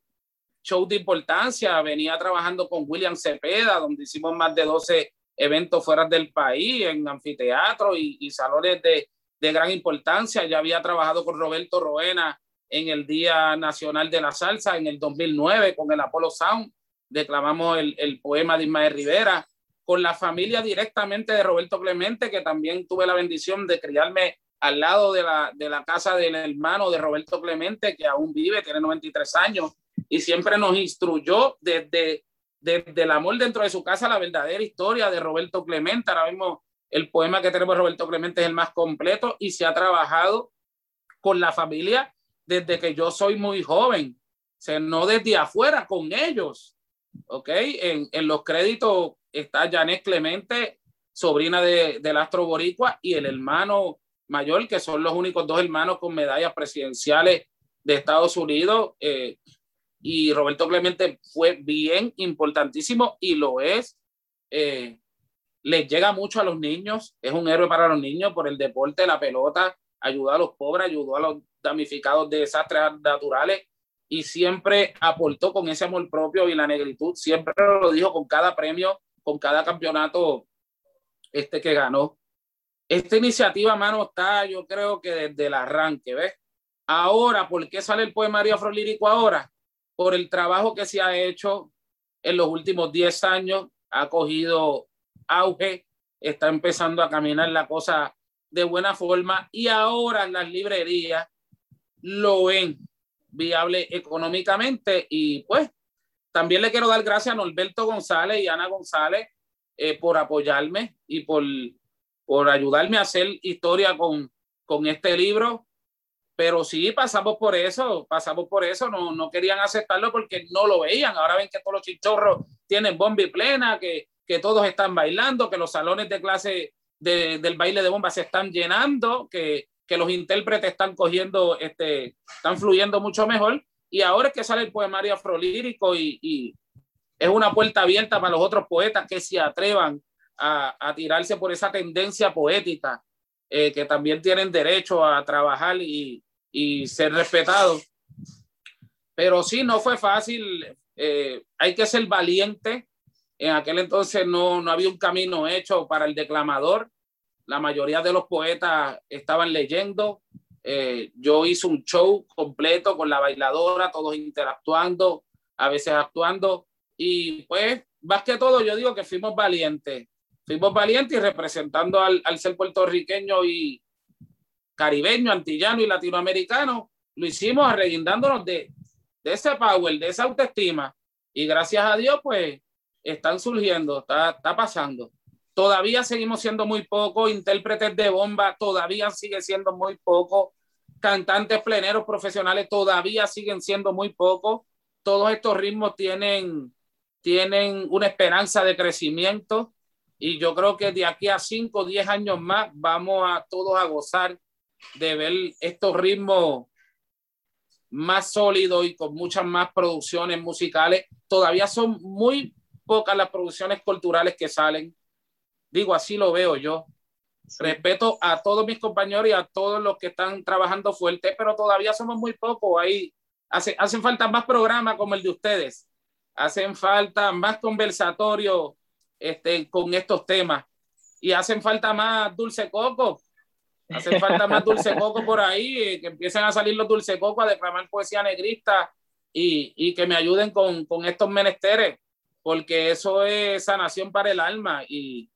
show de importancia, venía trabajando con William Cepeda, donde hicimos más de 12 eventos fuera del país, en anfiteatro y, y salones de, de, gran importancia. Ya había trabajado con Roberto Roena en el Día Nacional de la Salsa en el 2009 con el Apolo Sound. Declamamos el, el poema de Ismael Rivera con la familia directamente de Roberto Clemente, que también tuve la bendición de criarme al lado de la, de la casa del hermano de Roberto Clemente, que aún vive, tiene 93 años y siempre nos instruyó desde, desde el amor dentro de su casa la verdadera historia de Roberto Clemente. Ahora mismo el poema que tenemos Roberto Clemente es el más completo y se ha trabajado con la familia desde que yo soy muy joven, o no desde afuera, con ellos. ¿Ok? En, en los créditos está Janet Clemente, sobrina de, del astro boricua, y el hermano mayor, que son los únicos dos hermanos con medallas presidenciales de Estados Unidos. Eh, y Roberto Clemente fue bien importantísimo y lo es. Eh, les llega mucho a los niños, es un héroe para los niños por el deporte, la pelota, ayudó a los pobres, ayudó a los damnificados de desastres naturales y siempre aportó con ese amor propio y la negritud, siempre lo dijo con cada premio, con cada campeonato este que ganó. Esta iniciativa, mano, está yo creo que desde el arranque, ¿ves? Ahora, ¿por qué sale el poemario afrolírico ahora? por el trabajo que se ha hecho en los últimos 10 años, ha cogido auge, está empezando a caminar la cosa de buena forma y ahora las librerías lo ven viable económicamente. Y pues también le quiero dar gracias a Norberto González y Ana González eh, por apoyarme y por, por ayudarme a hacer historia con, con este libro. Pero sí pasamos por eso, pasamos por eso, no, no querían aceptarlo porque no lo veían. Ahora ven que todos los chichorros tienen bomba y plena, que, que todos están bailando, que los salones de clase de, del baile de bomba se están llenando, que, que los intérpretes están cogiendo, este, están fluyendo mucho mejor. Y ahora es que sale el poemario afrolírico y, y es una puerta abierta para los otros poetas que se atrevan a, a tirarse por esa tendencia poética, eh, que también tienen derecho a trabajar y, y ser respetado. Pero sí, no fue fácil. Eh, hay que ser valiente. En aquel entonces no, no había un camino hecho para el declamador. La mayoría de los poetas estaban leyendo. Eh, yo hice un show completo con la bailadora, todos interactuando, a veces actuando. Y pues, más que todo, yo digo que fuimos valientes. Fuimos valientes y representando al, ser puertorriqueño y, caribeño, antillano y latinoamericano, lo hicimos arreguindándonos de, de ese power, de esa autoestima. Y gracias a Dios, pues, están surgiendo, está, está pasando. Todavía seguimos siendo muy pocos, intérpretes de bomba todavía sigue siendo muy poco, cantantes pleneros profesionales todavía siguen siendo muy pocos. Todos estos ritmos tienen, tienen una esperanza de crecimiento y yo creo que de aquí a 5 o 10 años más vamos a todos a gozar de ver estos ritmos más sólidos y con muchas más producciones musicales. Todavía son muy pocas las producciones culturales que salen. Digo, así lo veo yo. Respeto a todos mis compañeros y a todos los que están trabajando fuerte, pero todavía somos muy pocos. Ahí hace, hacen falta más programas como el de ustedes. Hacen falta más conversatorios este, con estos temas. Y hacen falta más dulce coco Hace falta más dulce coco por ahí, eh, que empiecen a salir los dulce coco a declamar poesía negrista y, y que me ayuden con, con, estos menesteres. Porque eso es sanación para el alma y,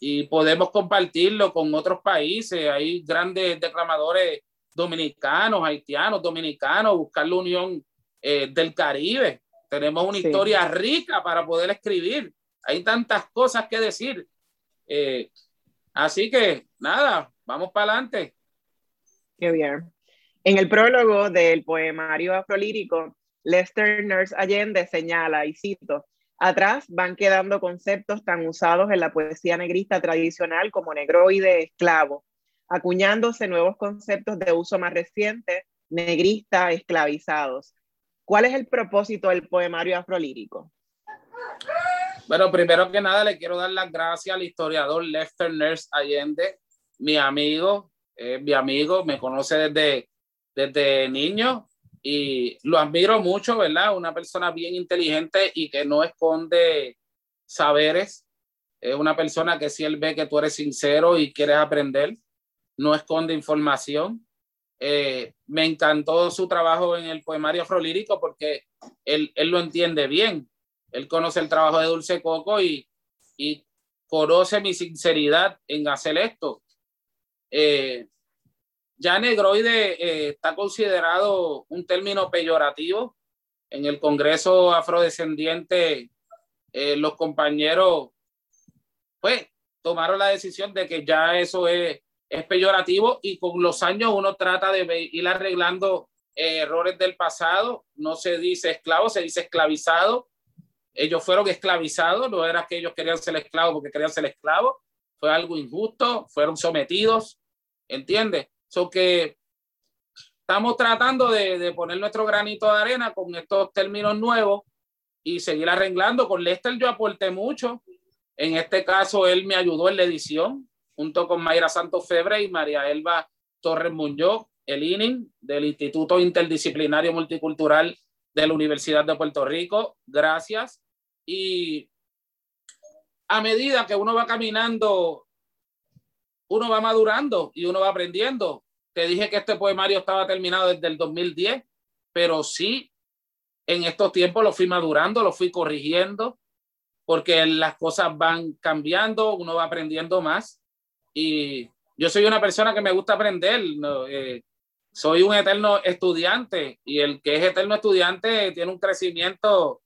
y podemos compartirlo con otros países. Hay grandes declamadores dominicanos, haitianos, dominicanos, buscar la unión eh, del Caribe. Tenemos una historia rica para poder escribir. Hay tantas cosas que decir. Eh, así que nada, vamos para adelante. Qué bien. En el prólogo del poemario afrolírico, Lester Nurse Allende señala, y cito, atrás van quedando conceptos tan usados en la poesía negrista tradicional como negroide, esclavo, acuñándose nuevos conceptos de uso más reciente, negrista, esclavizados. ¿Cuál es el propósito del poemario afrolírico? Bueno, primero que nada le quiero dar las gracias al historiador Lester Nurse Allende, mi amigo, mi amigo, me conoce desde, desde niño y lo admiro mucho, ¿verdad? Una persona bien inteligente y que no esconde saberes. Es una persona que si él ve que tú eres sincero y quieres aprender, no esconde información. Eh, me encantó su trabajo en el poemario afrolírico porque él, él, lo entiende bien. Él conoce el trabajo de Dulce Coco y, y conoce mi sinceridad en hacer esto. Eh, ya negroide eh, está considerado un término peyorativo. En el Congreso afrodescendiente, los compañeros, pues, tomaron la decisión de que ya eso es es peyorativo y con los años uno trata de ir arreglando eh, errores del pasado. No se dice esclavo, se dice esclavizado. Ellos fueron esclavizados, no era que ellos querían ser esclavos porque querían ser esclavos. Fue algo injusto, fueron sometidos, ¿entiendes? So que estamos tratando de, poner nuestro granito de arena con estos términos nuevos y seguir arreglando. Con Lester yo aporté mucho. En este caso, él me ayudó en la edición junto con Mayra Santos Febre y María Elba Torres Muñoz, el ININ del Instituto Interdisciplinario Multicultural de la Universidad de Puerto Rico. Gracias. Y a medida que uno va caminando, uno va madurando y uno va aprendiendo. Te dije que este poemario estaba terminado desde el 2010, pero sí, en estos tiempos lo fui madurando, lo fui corrigiendo, porque las cosas van cambiando, uno va aprendiendo más y yo soy una persona que me gusta aprender, eh, soy un eterno estudiante y el que es eterno estudiante tiene un crecimiento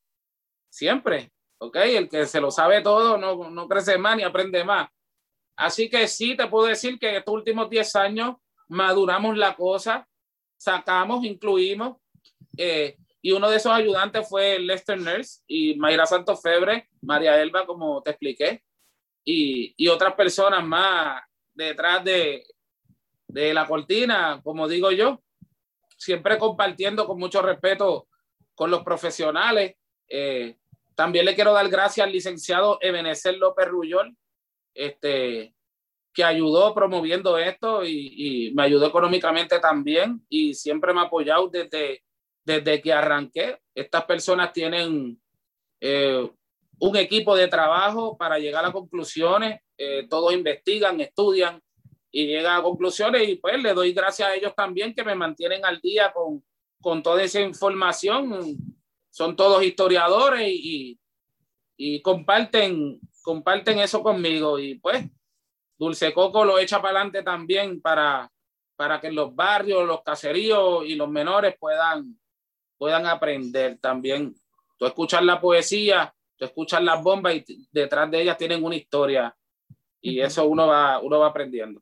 siempre, ¿ok? El que se lo sabe todo no, no crece más ni aprende más. Así que sí, te puedo decir que en estos últimos 10 años maduramos la cosa, sacamos, incluimos, eh, y uno de esos ayudantes fue Lester Nurse y Mayra Santos Febre, María Elba, como te expliqué y, y otras personas más detrás de, de la cortina, como digo yo, siempre compartiendo con mucho respeto con los profesionales. Eh, también le quiero dar gracias al licenciado Ebenezer López Rullón, este, que ayudó promoviendo esto y, me ayudó económicamente también y siempre me ha apoyado desde, desde que arranqué. Estas personas tienen eh, un equipo de trabajo para llegar a conclusiones. Eh, todos investigan, estudian y llegan a conclusiones y pues le doy gracias a ellos también que me mantienen al día con, con toda esa información. Son todos historiadores y comparten, comparten eso conmigo y pues Dulce Coco lo echa para adelante también para, para que los barrios, los caseríos y los menores puedan, puedan aprender también. Tú escuchar la poesía escuchas las bombas y detrás de ellas tienen una historia y eso uno va, uno va aprendiendo.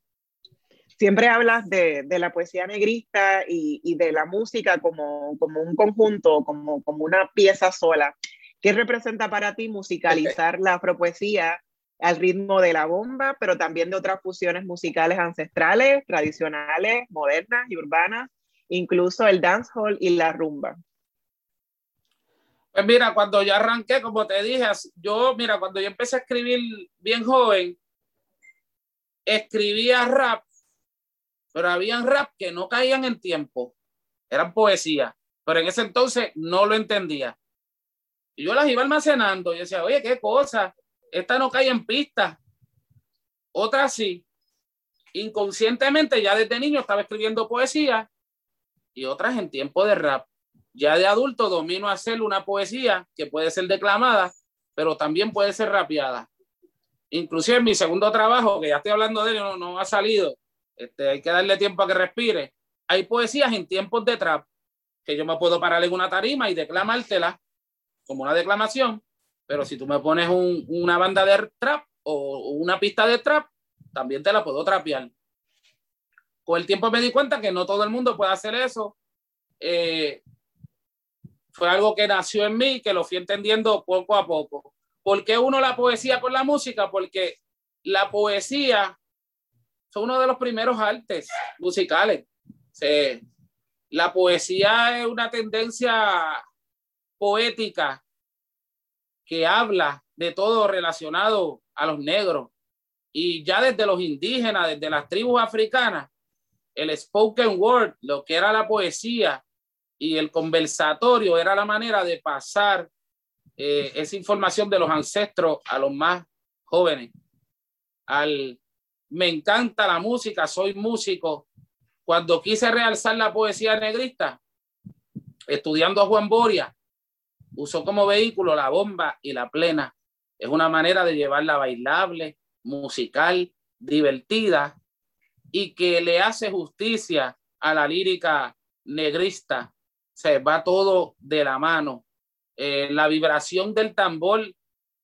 Siempre hablas de, de la poesía negrista y, y, de la música como, como un conjunto, como, como una pieza sola. ¿Qué representa para ti musicalizar la afropoesía al ritmo de la bomba, pero también de otras fusiones musicales ancestrales, tradicionales, modernas y urbanas, incluso el dancehall y la rumba? Pues mira, cuando yo arranqué, como te dije, yo, mira, cuando yo empecé a escribir bien joven, escribía rap, pero habían rap que no caían en tiempo, eran poesía, pero en ese entonces no lo entendía. Y yo las iba almacenando y decía, oye, qué cosa, esta no cae en pista, otra sí. Inconscientemente ya desde niño estaba escribiendo poesía y otras en tiempo de rap. Ya de adulto domino hacer una poesía que puede ser declamada pero también puede ser rapeada. Inclusive en mi segundo trabajo, que ya estoy hablando de él, no, no ha salido, este, hay que darle tiempo a que respire. Hay poesías en tiempos de trap que yo me puedo parar en una tarima y declamártela como una declamación, pero si tú me pones una banda de trap o una pista de trap, también te la puedo trapear. Con el tiempo me di cuenta que no todo el mundo puede hacer eso. Eh, fue algo que nació en mí, que lo fui entendiendo poco a poco. ¿Por qué uno la poesía con la música? Porque la poesía fue uno de los primeros artes musicales. la poesía es una tendencia poética que habla de todo relacionado a los negros. Y ya desde los indígenas, desde las tribus africanas, el spoken word, lo que era la poesía y el conversatorio era la manera de pasar eh, esa información de los ancestros a los más jóvenes. Al, me encanta la música, soy músico. Cuando quise realzar la poesía negrista, estudiando a Juan Boria, usó como vehículo la bomba y la plena. Es una manera de llevarla bailable, musical, divertida y que le hace justicia a la lírica negrista. Se va todo de la mano. Eh, la vibración del tambor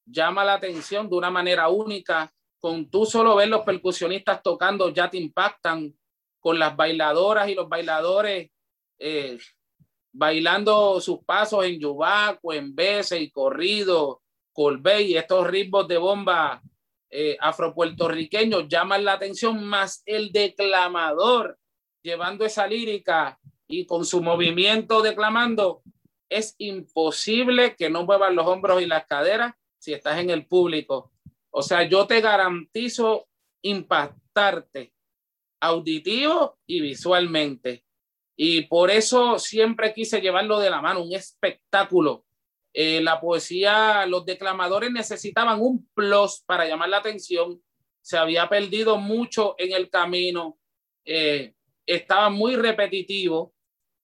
llama la atención de una manera única. Con tú solo ver los percusionistas tocando ya te impactan con las bailadoras y los bailadores eh, bailando sus pasos en yubaco, en bese y corrido, colbé y estos ritmos de bomba eh, afropuertorriqueños llaman la atención, más el declamador llevando esa lírica y con su movimiento declamando, es imposible que no muevan los hombros y las caderas si estás en el público. O sea, yo te garantizo impactarte auditivo y visualmente. Y por eso siempre quise llevarlo de la mano, un espectáculo. Eh, la poesía, los declamadores necesitaban un plus para llamar la atención. Se había perdido mucho en el camino. Eh, estaba muy repetitivo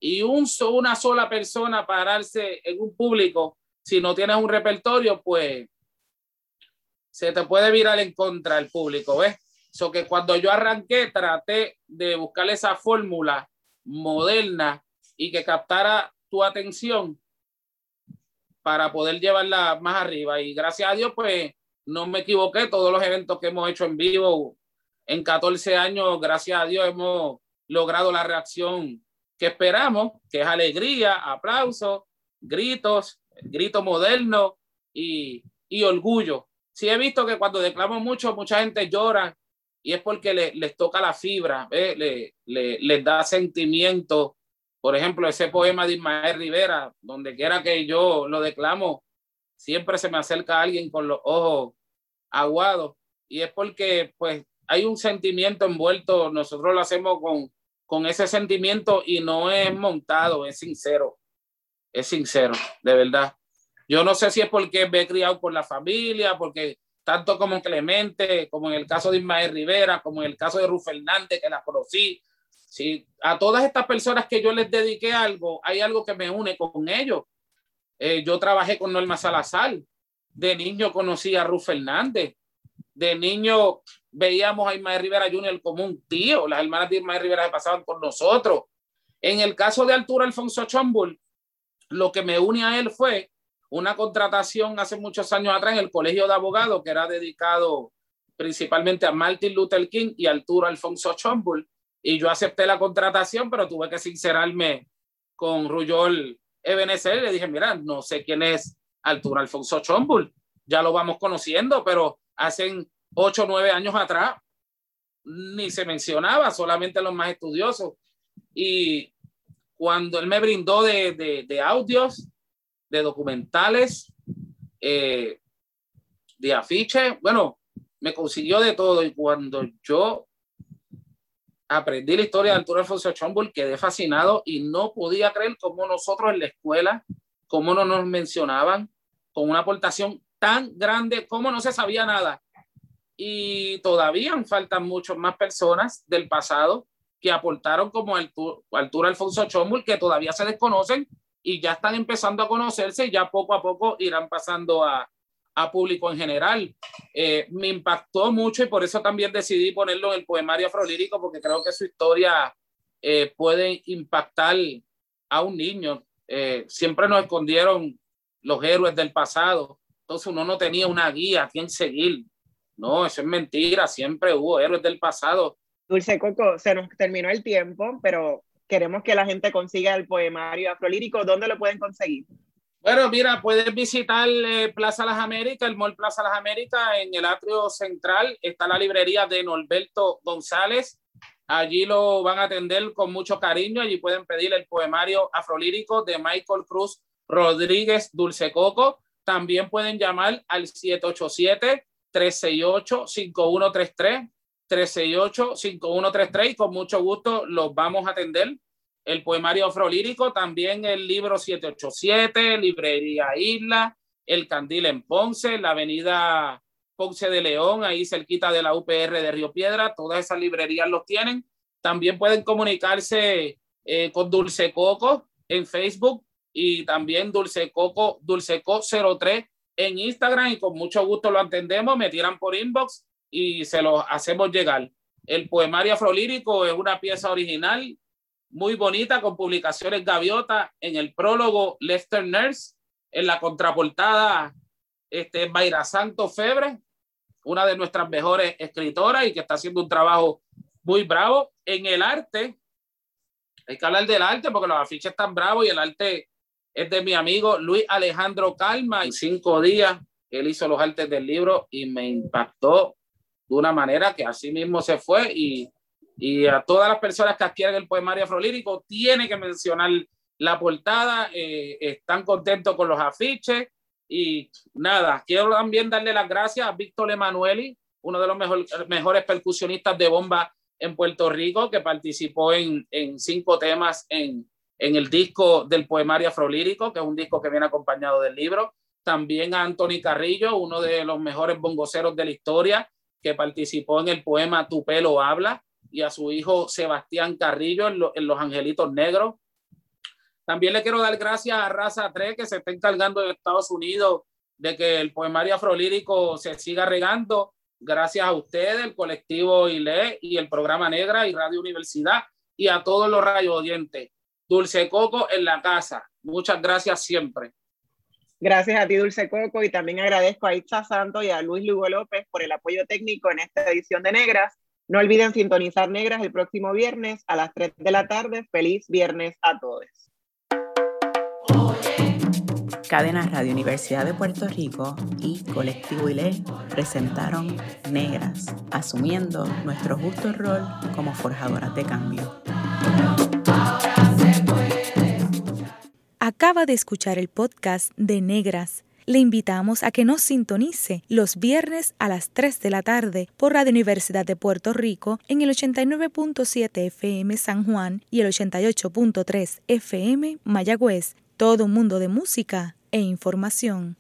y un, una sola persona pararse en un público, si no tienes un repertorio, pues se te puede virar en contra el público, ¿ves? So que cuando yo arranqué, traté de buscar esa fórmula moderna y que captara tu atención para poder llevarla más arriba. Y gracias a Dios, pues no me equivoqué. Todos los eventos que hemos hecho en vivo en 14 años, gracias a Dios, hemos logrado la reacción que esperamos, que es alegría, aplausos, gritos, grito moderno y, y orgullo. Sí he visto que cuando declamo mucho, mucha gente llora y es porque le, les toca la fibra, le, le, les da sentimiento. Por ejemplo, ese poema de Ismael Rivera, donde quiera que yo lo declamo, siempre se me acerca alguien con los ojos aguados. Y es porque pues hay un sentimiento envuelto, nosotros lo hacemos con, con ese sentimiento y no es montado, es sincero, es sincero, de verdad. Yo no sé si es porque me he criado por la familia, porque tanto como Clemente, como en el caso de Ismael Rivera, como en el caso de Ruf Fernández, que la conocí. Sí, a todas estas personas que yo les dediqué algo, hay algo que me une con ellos. Eh, yo trabajé con Norma Salazar. De niño conocí a Ruf Fernández. De niño veíamos a Ismael Rivera Jr. como un tío, las hermanas de Ismael Rivera pasaban por nosotros. En el caso de Arturo Alfonso Chombul, lo que me une a él fue una contratación hace muchos años atrás en el Colegio de Abogados que era dedicado principalmente a Martin Luther King y Arturo Alfonso Chombul. Y yo acepté la contratación, pero tuve que sincerarme con Ruyol Ebenezer y le dije, mira, no sé quién es Arturo Alfonso Chombul, ya lo vamos conociendo, pero hacen ocho o nueve años atrás ni se mencionaba, solamente los más estudiosos. Y cuando él me brindó de, de, audios, de documentales, eh, de afiches, bueno, me consiguió de todo. Y cuando yo aprendí la historia de Arturo Alfonso Chombull, quedé fascinado y no podía creer cómo nosotros en la escuela, cómo no nos mencionaban con una aportación tan grande, cómo no se sabía nada y todavía faltan muchas más personas del pasado que aportaron como Arturo, Alfonso Chomul, que todavía se desconocen y ya están empezando a conocerse y ya poco a poco irán pasando a, a público en general. Eh, me impactó mucho y por eso también decidí ponerlo en el poemario afrolírico, porque creo que su historia eh, puede impactar a un niño. Eh, siempre nos escondieron los héroes del pasado, entonces uno no tenía una guía a quien seguir. No, eso es mentira, siempre hubo héroes del pasado. Dulce Coco, se nos terminó el tiempo, pero queremos que la gente consiga el poemario afrolírico. ¿Dónde lo pueden conseguir? Bueno, mira, puedes visitar eh, Plaza Las Américas, el Mall Plaza Las Américas, en el atrio central está la librería de Norberto González. Allí lo van a atender con mucho cariño. Allí pueden pedir el poemario afrolírico de Michael Cruz Rodríguez Dulce Coco. También pueden llamar al 787-368-5133, 368-5133 y con mucho gusto los vamos a atender el poemario afrolírico, también el libro 787, Librería Isla, El Candil en Ponce, la avenida Ponce de León, ahí cerquita de la UPR de Río Piedra, todas esas librerías los tienen. También pueden comunicarse eh, con Dulce Coco en Facebook y también Dulce Coco, Dulceco 03 en Instagram y con mucho gusto lo atendemos, me tiran por inbox y se lo hacemos llegar. El poemario afrolírico es una pieza original muy bonita con publicaciones Gaviota. En el prólogo, Lester Nurse. En la contraportada, este, Mayra Santo Febre, una de nuestras mejores escritoras y que está haciendo un trabajo muy bravo. En el arte, hay que hablar del arte porque los afiches están bravos y el arte es de mi amigo Luis Alejandro Calma. En cinco días él hizo los artes del libro y me impactó de una manera que así mismo se fue y y a todas las personas que adquieren el poemario afrolírico, tiene que mencionar la portada, eh, están contentos con los afiches y nada, quiero también darle las gracias a Víctor Emanueli, uno de los mejores percusionistas de bomba en Puerto Rico, que participó en, en cinco temas en, en el disco del poemario afrolírico, que es un disco que viene acompañado del libro. También a Anthony Carrillo, uno de los mejores bongoceros de la historia, que participó en el poema Tu pelo habla y a su hijo Sebastián Carrillo en, Los Angelitos Negros. También le quiero dar gracias a Raza 3 que se está encargando de Estados Unidos de que el poemario afrolírico se siga regando. Gracias a ustedes, el colectivo ILE y el programa Negra y Radio Universidad y a todos los radio oyentes. Dulce Coco en la casa. Muchas gracias siempre. Gracias a ti, Dulce Coco, y también agradezco a Itza Santo y a Luis Lugo López por el apoyo técnico en esta edición de Negras. No olviden sintonizar Negras el próximo viernes a las 3 de la tarde. Feliz viernes a todos. Cadena Radio Universidad de Puerto Rico y Colectivo ILE presentaron Negras, asumiendo nuestro justo rol como forjadoras de cambio. Acaba de escuchar el podcast de Negras le invitamos a que nos sintonice los viernes a las 3 de la tarde por Radio Universidad de Puerto Rico en el 89.7 FM San Juan y el 88.3 FM Mayagüez. Todo un mundo de música e información.